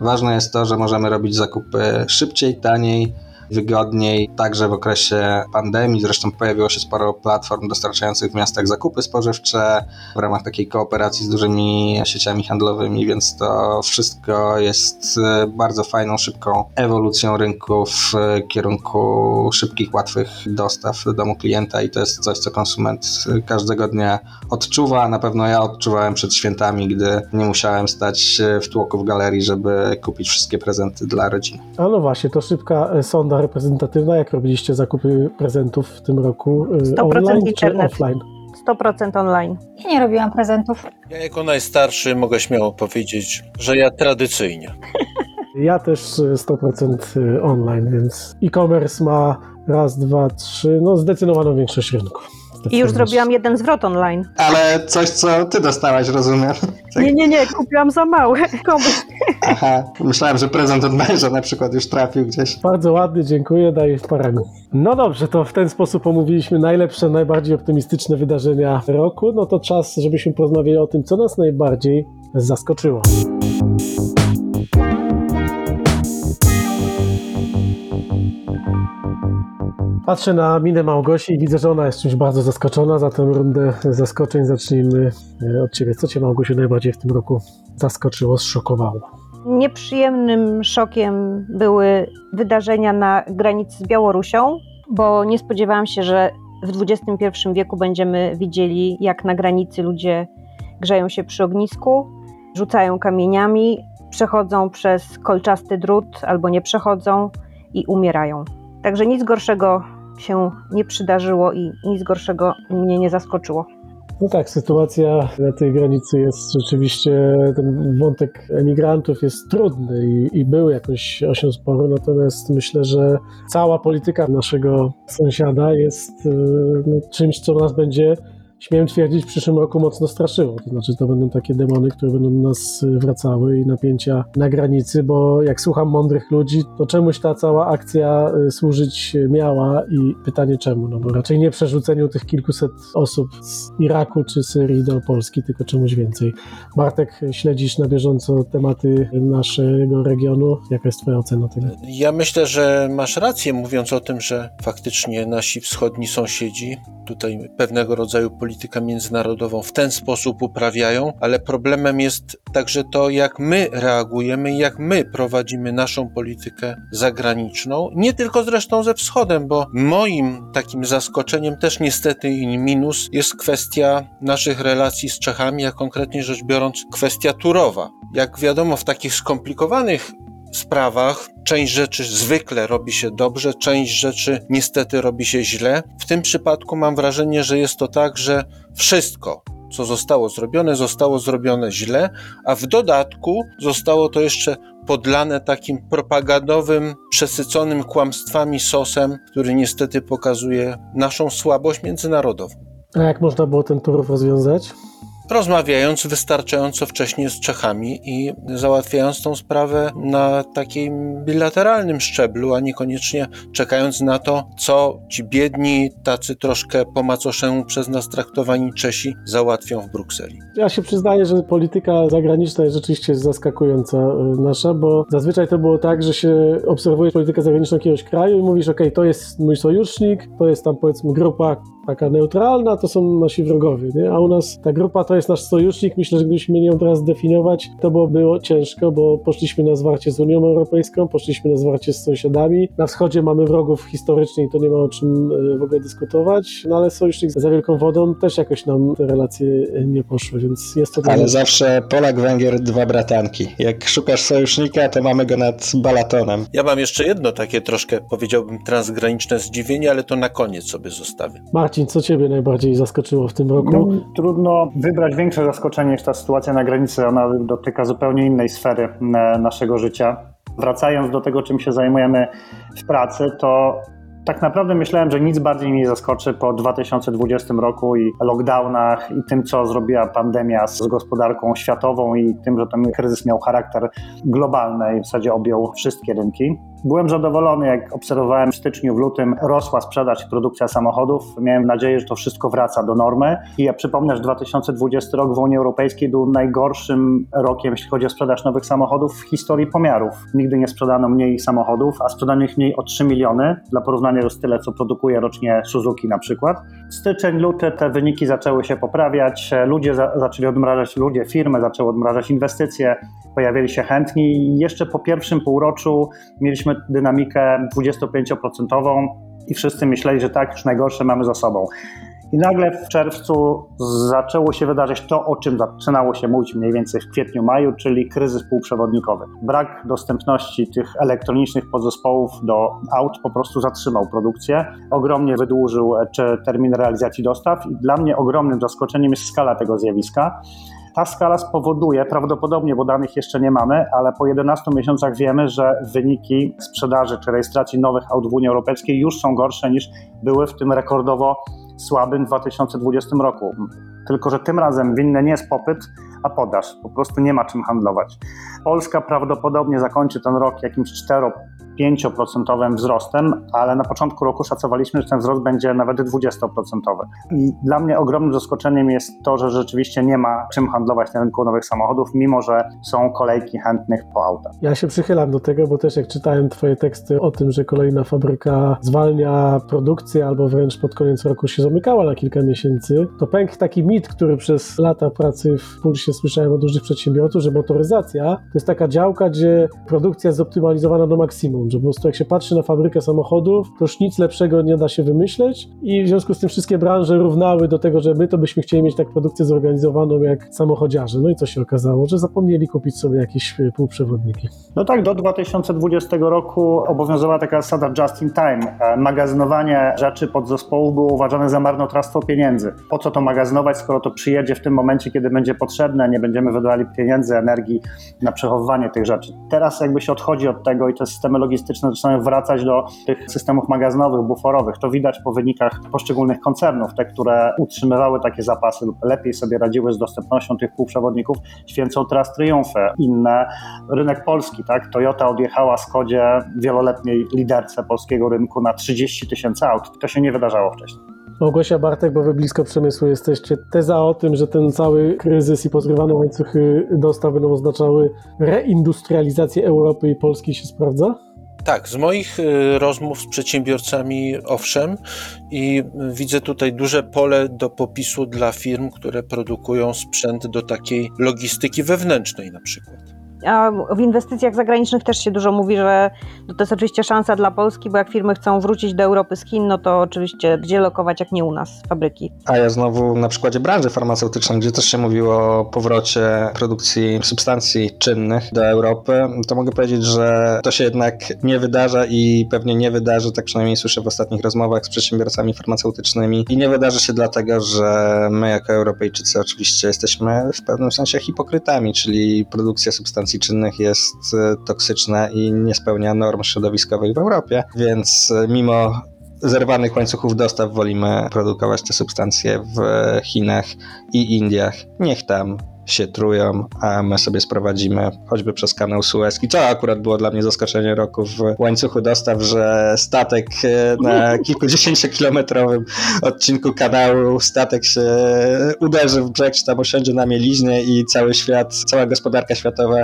Ważne jest to, że możemy robić zakupy szybciej, taniej, wygodniej, także w okresie pandemii. Zresztą pojawiło się sporo platform dostarczających w miastach zakupy spożywcze w ramach takiej kooperacji z dużymi sieciami handlowymi, więc to wszystko jest e, bardzo fajną, szybką ewolucją rynku w kierunku szybkich, łatwych dostaw do domu klienta i to jest coś, co konsument każdego dnia odczuwa. Na pewno ja odczuwałem przed świętami, gdy nie musiałem stać w tłoku w galerii, żeby kupić wszystkie prezenty dla rodziny.
A no właśnie, to szybka e, reprezentatywna. Jak robiliście zakupy prezentów w tym roku? E,
100%
Online czy
internet.
offline?
100% online.
Ja nie robiłam prezentów.
Ja jako najstarszy mogę śmiało powiedzieć, że ja tradycyjnie.
Ja też e, 100% online, więc e-commerce ma raz, dwa, trzy, no zdecydowaną większość rynku.
I już zrobiłam jeden zwrot online.
Ale coś, co ty dostałaś, rozumiem. Tak.
Nie, nie, nie, kupiłam za małe. Komuś.
Aha, myślałem, że prezent od męża na przykład już trafił gdzieś.
Bardzo ładny, dziękuję, daję w paragu. No dobrze, to w ten sposób omówiliśmy najlepsze, najbardziej optymistyczne wydarzenia roku. No to czas, żebyśmy porozmawiali o tym, co nas najbardziej zaskoczyło. Patrzę na minę Małgosi i widzę, że ona jest czymś bardzo zaskoczona. Zatem rundę zaskoczeń zacznijmy e, od Ciebie. Co Cię, Małgosiu, najbardziej w tym roku zaskoczyło, zszokowało?
Nieprzyjemnym szokiem były wydarzenia na granicy z Białorusią, bo nie spodziewałam się, że w XXI wieku będziemy widzieli, jak na granicy ludzie grzeją się przy ognisku, rzucają kamieniami, przechodzą przez kolczasty drut albo nie przechodzą i umierają. Także nic gorszego się nie przydarzyło i nic gorszego mnie nie zaskoczyło.
No tak, sytuacja na tej granicy jest rzeczywiście, ten wątek emigrantów jest trudny i, i był jakoś osią sporu, natomiast myślę, że cała polityka naszego sąsiada jest e, no, czymś, co nas będzie, śmiem twierdzić, w przyszłym roku mocno straszyło. To znaczy, to będą takie demony, które będą do nas wracały i napięcia na granicy, bo jak słucham mądrych ludzi, to czemuś ta cała akcja e, służyć miała i pytanie czemu, no bo raczej nie przerzuceniu tych kilkuset osób z Iraku czy Syrii do Polski, tylko czemuś więcej. Bartek, śledzisz na bieżąco tematy naszego regionu. Jaka jest twoja ocena tego?
Ja myślę, że masz rację, mówiąc o tym, że faktycznie nasi wschodni sąsiedzi tutaj pewnego rodzaju politykę międzynarodową w ten sposób uprawiają, ale problemem jest także to, jak my reagujemy jak my prowadzimy naszą politykę zagraniczną, nie tylko zresztą ze wschodem, bo moim takim zaskoczeniem też niestety i minus jest kwestia naszych relacji z Czechami, a konkretnie rzecz biorąc kwestia Turowa. Jak wiadomo, w takich skomplikowanych sprawach część rzeczy zwykle robi się dobrze, część rzeczy niestety robi się źle. W tym przypadku mam wrażenie, że jest to tak, że wszystko, co zostało zrobione, zostało zrobione źle, a w dodatku zostało to jeszcze podlane takim propagandowym, przesyconym kłamstwami sosem, który niestety pokazuje naszą słabość międzynarodową.
A jak można było ten turów rozwiązać?
Rozmawiając wystarczająco wcześnie z Czechami i załatwiając tą sprawę na takim bilateralnym szczeblu, a niekoniecznie czekając na to, co ci biedni, tacy troszkę po macoszemu przez nas traktowani Czesi załatwią w Brukseli.
Ja się przyznaję, że polityka zagraniczna jest rzeczywiście zaskakująca y, nasza, bo zazwyczaj to było tak, że się obserwuje politykę zagraniczną jakiegoś kraju i mówisz, ok, to jest mój sojusznik, to jest tam powiedzmy grupa taka neutralna, to są nasi wrogowie, nie? a u nas ta grupa to jest nasz sojusznik. Myślę, że gdybyśmy mieli ją teraz zdefiniować, to było, było ciężko, bo poszliśmy na zwarcie z Unią Europejską, poszliśmy na zwarcie z sąsiadami. Na wschodzie mamy wrogów historycznie i to nie ma o czym y, w ogóle dyskutować, no ale sojusznik za wielką wodą też jakoś nam te relacje y, nie poszły, więc jest to...
Ale zawsze Polak, Węgier, dwa bratanki. Jak szukasz sojusznika, to mamy go nad Balatonem.
Ja mam jeszcze jedno takie troszkę, powiedziałbym, transgraniczne zdziwienie, ale to na koniec sobie zostawię.
Marcin, co Ciebie najbardziej zaskoczyło w tym roku?
No, trudno wybrać większe zaskoczenie niż ta sytuacja na granicy. Ona dotyka zupełnie innej sfery e, naszego życia. Wracając do tego, czym się zajmujemy w pracy, to tak naprawdę myślałem, że nic bardziej mnie nie zaskoczy po 2020 roku i lockdownach i tym, co zrobiła pandemia z gospodarką światową i tym, że ten kryzys miał charakter globalny i w zasadzie objął wszystkie rynki. Byłem zadowolony, jak obserwowałem w styczniu, w lutym rosła sprzedaż i produkcja samochodów. Miałem nadzieję, że to wszystko wraca do normy. I ja przypomnę, że 2020 rok w Unii Europejskiej był najgorszym rokiem, jeśli chodzi o sprzedaż nowych samochodów w historii pomiarów. Nigdy nie sprzedano mniej samochodów, a sprzedano ich mniej o 3 miliony. Dla porównania jest tyle, co produkuje rocznie Suzuki na przykład. Styczeń, luty te wyniki zaczęły się poprawiać. Ludzie za zaczęli odmrażać, ludzie, firmy zaczęły odmrażać inwestycje, pojawili się chętni i jeszcze po pierwszym półroczu mieliśmy dynamikę 25% i wszyscy myśleli, że tak, już najgorsze mamy za sobą. I nagle w czerwcu zaczęło się wydarzyć to, o czym zaczynało się mówić mniej więcej w kwietniu, maju, czyli kryzys półprzewodnikowy. Brak dostępności tych elektronicznych podzespołów do aut po prostu zatrzymał produkcję, ogromnie wydłużył czy termin realizacji dostaw i dla mnie ogromnym zaskoczeniem jest skala tego zjawiska. Ta skala spowoduje, prawdopodobnie, bo danych jeszcze nie mamy, ale po 11 miesiącach wiemy, że wyniki sprzedaży czy rejestracji nowych aut w Unii Europejskiej już są gorsze niż były w tym rekordowo słabym 2020 roku. Tylko, że tym razem winny nie jest popyt, a podaż. Po prostu nie ma czym handlować. Polska prawdopodobnie zakończy ten rok jakimś 4 5% wzrostem, ale na początku roku szacowaliśmy, że ten wzrost będzie nawet 20%. I dla mnie ogromnym zaskoczeniem jest to, że rzeczywiście nie ma czym handlować na rynku nowych samochodów, mimo że są kolejki chętnych po auta.
Ja się przychylam do tego, bo też jak czytałem Twoje teksty o tym, że kolejna fabryka zwalnia produkcję albo wręcz pod koniec roku się zamykała na kilka miesięcy, to pękł taki mit, który przez lata pracy w Pulsie słyszałem od różnych przedsiębiorców, że motoryzacja to jest taka działka, gdzie produkcja jest zoptymalizowana do maksimum, że po prostu jak się patrzy na fabrykę samochodów, to już nic lepszego nie da się wymyśleć i w związku z tym wszystkie branże równały do tego, że my to byśmy chcieli mieć tak produkcję zorganizowaną jak samochodziarze. No i co się okazało? Że zapomnieli kupić sobie jakieś e, półprzewodniki.
No tak, do 2020 roku obowiązywała taka zasada just in time. E, magazynowanie rzeczy podzespołów było uważane za marnotrawstwo pieniędzy. Po co to magazynować, skoro to przyjedzie w tym momencie, kiedy będzie potrzebne, nie będziemy wydawali pieniędzy, energii na przechowywanie tych rzeczy. Teraz jakby się odchodzi od tego i te systemy zaczynają wracać do tych systemów magazynowych, buforowych. To widać po wynikach poszczególnych koncernów. Te, które utrzymywały takie zapasy lub lepiej sobie radziły z dostępnością tych półprzewodników, święcą teraz triumfy. Inne, rynek polski, tak? Toyota odjechała Skodzie wieloletniej liderce polskiego rynku na 30 tysięcy aut. To się nie wydarzało wcześniej.
Małgosia Bartek, bo wy blisko przemysłu jesteście. Teza o tym, że ten cały kryzys i pozrywane łańcuchy dostaw będą oznaczały reindustrializację Europy i Polski się sprawdza?
Tak, z moich y, rozmów z przedsiębiorcami owszem i widzę tutaj duże pole do popisu dla firm, które produkują sprzęt do takiej logistyki wewnętrznej na przykład.
W inwestycjach zagranicznych też się dużo mówi, że to jest oczywiście szansa dla Polski, bo jak firmy chcą wrócić do Europy z Chin, no to oczywiście gdzie lokować, jak nie u nas fabryki.
A ja znowu na przykładzie branży farmaceutycznej, gdzie też się mówiło o powrocie produkcji substancji czynnych do Europy, to mogę powiedzieć, że to się jednak nie wydarza i pewnie nie wydarzy, tak przynajmniej słyszę w ostatnich rozmowach z przedsiębiorcami farmaceutycznymi i nie wydarzy się dlatego, że my jako Europejczycy oczywiście jesteśmy w pewnym sensie hipokrytami, czyli produkcja substancji substancji czynnych jest e, toksyczna i nie spełnia norm środowiskowych w Europie, więc e, mimo zerwanych łańcuchów dostaw wolimy produkować te substancje w Chinach i Indiach. Niech tam się trują, a my sobie sprowadzimy choćby przez kanał Suezki. To akurat było dla mnie zaskoczenie roku w łańcuchu dostaw, że statek e, na kilkudziesięciokilometrowym odcinku kanału, statek się uderzy w brzeg, czy tam osiądzie na mieliźnie i cały świat, cała gospodarka światowa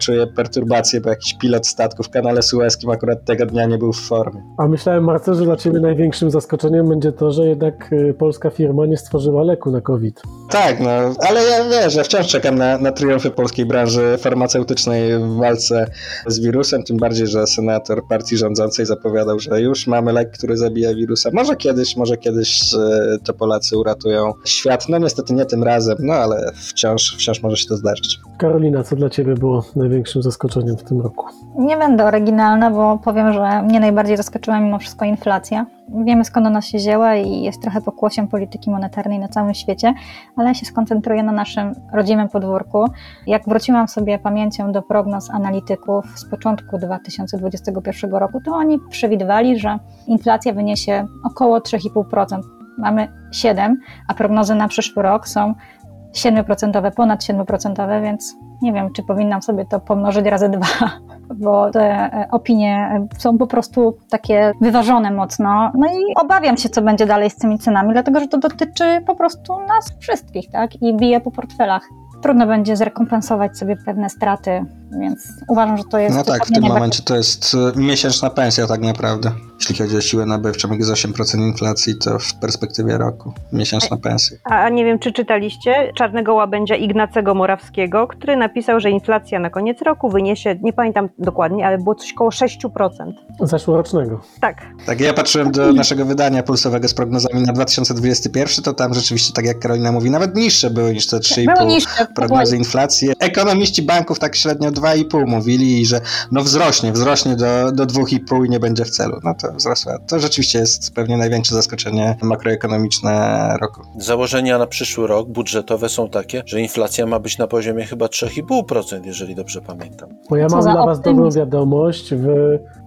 czuje perturbację, bo jakiś pilot statku w kanale Suezkim akurat tego dnia nie był w formie.
A myślałem, Marcel, że dla Ciebie największym zaskoczeniem będzie to, że jednak e, polska firma nie stworzyła leku na COVID.
Tak, no, ale ja wierzę, wciąż czekam na, na triumfy polskiej branży farmaceutycznej w walce z wirusem, tym bardziej, że senator partii rządzącej zapowiadał, że już mamy lek, który zabija wirusa. Może kiedyś, może kiedyś e, to Polacy uratują świat. No niestety nie tym razem, no ale wciąż, wciąż może się to zdarzyć.
Karolina, co dla Ciebie było największym zaskoczeniem w tym roku?
Nie będę oryginalna, bo powiem, że mnie najbardziej zaskoczyła mimo wszystko inflacja. Wiemy skąd ona się wzięła i jest trochę pokłosiem polityki monetarnej na całym świecie, ale ja się skoncentruję na naszym rodzimym podwórku. Jak wróciłam sobie pamięcią do prognoz analityków z początku 2021 roku, to oni przewidywali, że inflacja wyniesie około 3,5%. Mamy 7, a prognozy na przyszły rok są 7%, ponad 7%, więc nie wiem, czy powinnam sobie to pomnożyć razy dwa. Bo te e, opinie są po prostu takie wyważone mocno. No i obawiam się, co będzie dalej z tymi cenami, dlatego że to dotyczy po prostu nas wszystkich, tak? I bije po portfelach. Trudno będzie zrekompensować sobie pewne straty, więc uważam, że to jest.
No tak, w tym momencie to jest y, miesięczna pensja tak naprawdę. Jeśli chodzi o siłę nabywczą, jak jest 8% inflacji, to w perspektywie roku miesięczna pensja.
A nie wiem, czy czytaliście czarnego łabędzia Ignacego Morawskiego, który napisał, że inflacja na koniec roku wyniesie, nie pamiętam dokładnie, ale było coś koło 6%.
Zeszłorocznego.
Tak.
Tak, ja patrzyłem do naszego wydania pulsowego z prognozami na 2021, to tam rzeczywiście, tak jak Karolina mówi, nawet niższe były niż te 3,5
Było niższe.
Prognozy inflacji. Ekonomiści banków tak średnio 2,5 mówili i że no wzrośnie, wzrośnie do, do 2,5 i nie będzie w celu. No to wzrosła. To rzeczywiście jest pewnie największe zaskoczenie makroekonomiczne roku.
Założenia na przyszły rok budżetowe są takie, że inflacja ma być na poziomie chyba 3,5%, jeżeli dobrze pamiętam.
Bo ja mam dla Was dobrą wiadomość. W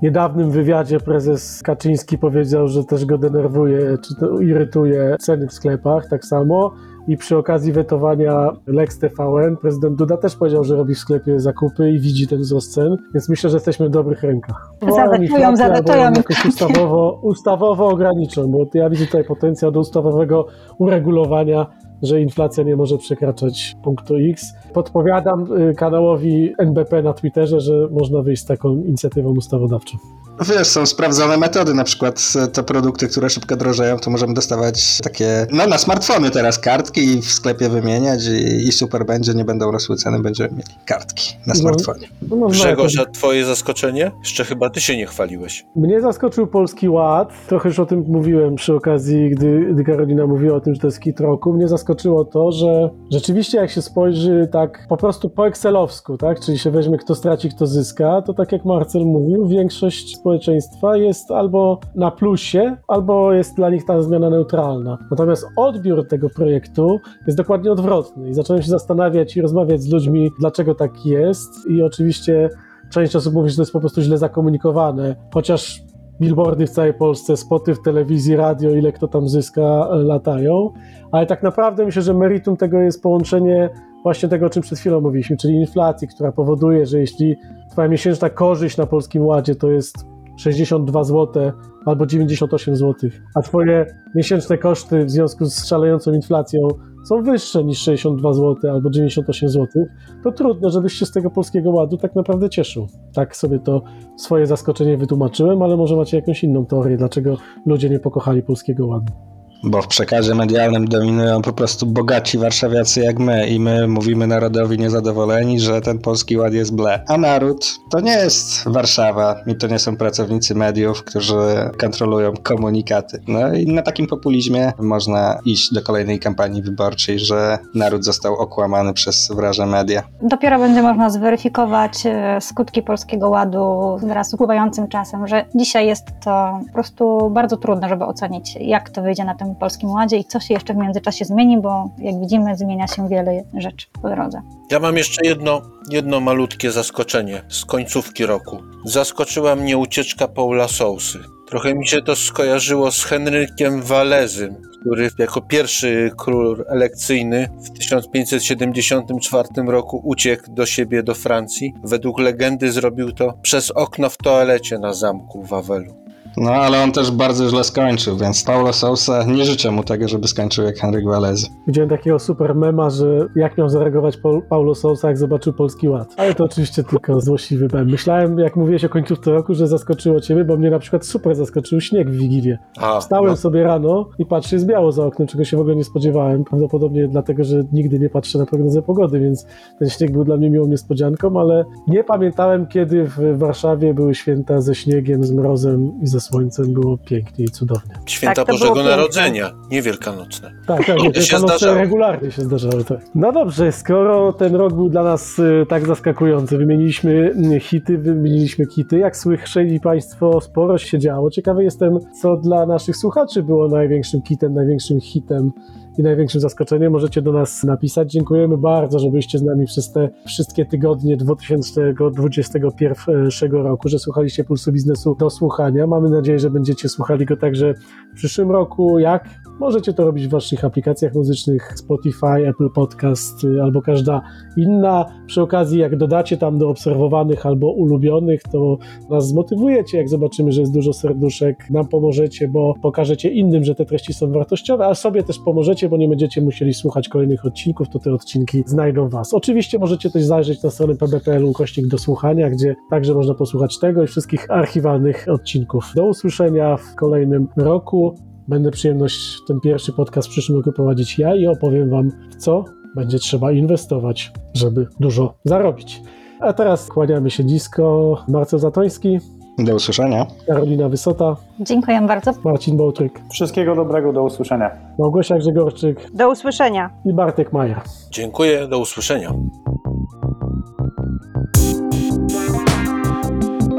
niedawnym wywiadzie prezes Kaczyński powiedział, że też go denerwuje, czy to irytuje ceny w sklepach, tak samo. I przy okazji wetowania Lex TVN prezydent Duda też powiedział, że robi w sklepie zakupy i widzi ten wzrost cen, więc myślę, że jesteśmy w dobrych rękach.
Zawetują, zawetują
ją jakoś ustawowo, ustawowo ograniczą, bo ja widzę tutaj potencjał do ustawowego uregulowania, że inflacja nie może przekraczać punktu X. Podpowiadam y, kanałowi NBP na Twitterze, że można wyjść z taką inicjatywą ustawodawczą.
No Wiesz, są sprawdzone metody, na przykład te produkty, które szybko drożeją, to możemy dostawać takie, no na smartfony teraz kartki i w sklepie wymieniać i, i super będzie, nie będą rosły ceny, będziemy mieli kartki na
No.
smartfonie.
No, można
Grzegorz,
jakoś-
a twoje zaskoczenie? Jeszcze chyba ty się nie chwaliłeś.
Mnie zaskoczył Polski Ład. Trochę już o tym mówiłem przy okazji, gdy, gdy Karolina mówiła o tym, że to jest hit roku. Mnie zaskoczyło to, że rzeczywiście jak się spojrzy tak po prostu po excelowsku, tak, czyli się weźmie kto straci, kto zyska, to tak jak Marcel mówił, większość społeczeństwa jest albo na plusie, albo jest dla nich ta zmiana neutralna. Natomiast odbiór tego projektu jest dokładnie odwrotny i zacząłem się zastanawiać i rozmawiać z ludźmi, dlaczego tak jest i oczywiście część osób mówi, że to jest po prostu źle zakomunikowane, chociaż billboardy w całej Polsce, spoty w telewizji, radio, ile kto tam zyska, e, latają, ale tak naprawdę myślę, że meritum tego jest połączenie właśnie tego, o czym przed chwilą mówiliśmy, czyli inflacji, która powoduje, że jeśli twoja miesięczna korzyść na Polskim Ładzie to jest 62 zł albo 98 zł, a twoje miesięczne koszty w związku z szalejącą inflacją są wyższe niż 62 zł albo 98 zł, to trudno, żebyś się z tego Polskiego Ładu tak naprawdę cieszył. Tak sobie to swoje zaskoczenie wytłumaczyłem, ale może macie jakąś inną teorię, dlaczego ludzie nie pokochali Polskiego Ładu.
Bo w przekazie medialnym dominują po prostu bogaci warszawiacy jak my i my mówimy narodowi niezadowoleni, że ten polski ład jest ble. A naród to nie jest Warszawa i to nie są pracownicy mediów, którzy kontrolują komunikaty. No i na takim populizmie można iść do kolejnej kampanii wyborczej, że naród został okłamany przez wraże media.
Dopiero będzie można zweryfikować e, skutki Polskiego Ładu wraz z upływającym czasem, że dzisiaj jest to po prostu bardzo trudne, żeby ocenić, jak to wyjdzie na tym Polskim Ładzie i co się jeszcze w międzyczasie zmieni, bo jak widzimy, zmienia się wiele rzeczy po drodze.
Ja mam jeszcze jedno, jedno malutkie zaskoczenie z końcówki roku. Zaskoczyła mnie ucieczka Paula Sousy. Trochę mi się to skojarzyło z Henrykiem Walezym, który jako pierwszy król elekcyjny w 1574 roku uciekł do siebie do Francji. Według legendy zrobił to przez okno w toalecie na zamku w Wawelu.
No ale on też bardzo źle skończył, więc Paulo Sousa nie życzę mu tego, żeby skończył jak Henryk Walezy.
Widziałem takiego super mema, że jak miał zareagować Paul, Paulo Sousa, jak zobaczył Polski Ład. Ale to oczywiście tylko złośliwy mem. Myślałem, jak mówiłeś o końcówce roku, że zaskoczyło ciebie, bo mnie na przykład super zaskoczył śnieg w Wigilię.
A,
Wstałem
no,
sobie rano i patrzę, jest biało za oknem, czego się w ogóle nie spodziewałem. Prawdopodobnie dlatego, że nigdy nie patrzę na prognozę pogody, więc ten śnieg był dla mnie miłą niespodzianką, ale nie pamiętałem, kiedy w Warszawie były święta ze śniegiem, z mrozem i ze słońcem. Było pięknie i cudownie.
święta
Tak,
Bożego. Narodzenia, nie wielkanocne.
Tak, tak, nie,
To się zdarzało.
regularnie się zdarzały. Tak. No dobrze, skoro ten rok był dla nas y, tak zaskakujący, wymieniliśmy y, hity, wymieniliśmy kity, jak słyszeli Państwo, sporo się działo. Ciekawy jestem, co dla naszych słuchaczy było największym kitem, największym hitem i największym zaskoczeniem. Możecie do nas napisać. Dziękujemy bardzo, że byliście z nami przez te wszystkie tygodnie 2021 roku, że słuchaliście Pulsu Biznesu do słuchania. Mamy nadzieję, że będziecie słuchali go także w przyszłym roku. Jak Możecie to robić w waszych aplikacjach muzycznych Spotify, Apple Podcast y, albo każda inna. Przy okazji, jak dodacie tam do obserwowanych albo ulubionych, to nas zmotywujecie, jak zobaczymy, że jest dużo serduszek, nam pomożecie, bo pokażecie innym, że te treści są wartościowe, a sobie też pomożecie, bo nie będziecie musieli słuchać kolejnych odcinków, to te odcinki znajdą was. Oczywiście możecie też zajrzeć na stronę pb.pl kośnik do słuchania, gdzie także można posłuchać tego i wszystkich archiwalnych odcinków. Do usłyszenia w kolejnym roku. Będę przyjemność ten pierwszy podcast w przyszłym roku prowadzić ja i opowiem wam, w co będzie trzeba inwestować, żeby dużo zarobić. A teraz kłaniamy się nisko. Marcel Zatoński,
Do usłyszenia.
Karolina Wysota,
Dziękuję bardzo.
Marcin Bołtryk,
Wszystkiego dobrego, do usłyszenia.
Małgosia Grzegorczyk
Do usłyszenia.
i Bartek Majer.
Dziękuję, do usłyszenia.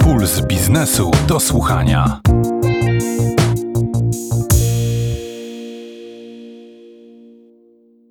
Puls biznesu do słuchania.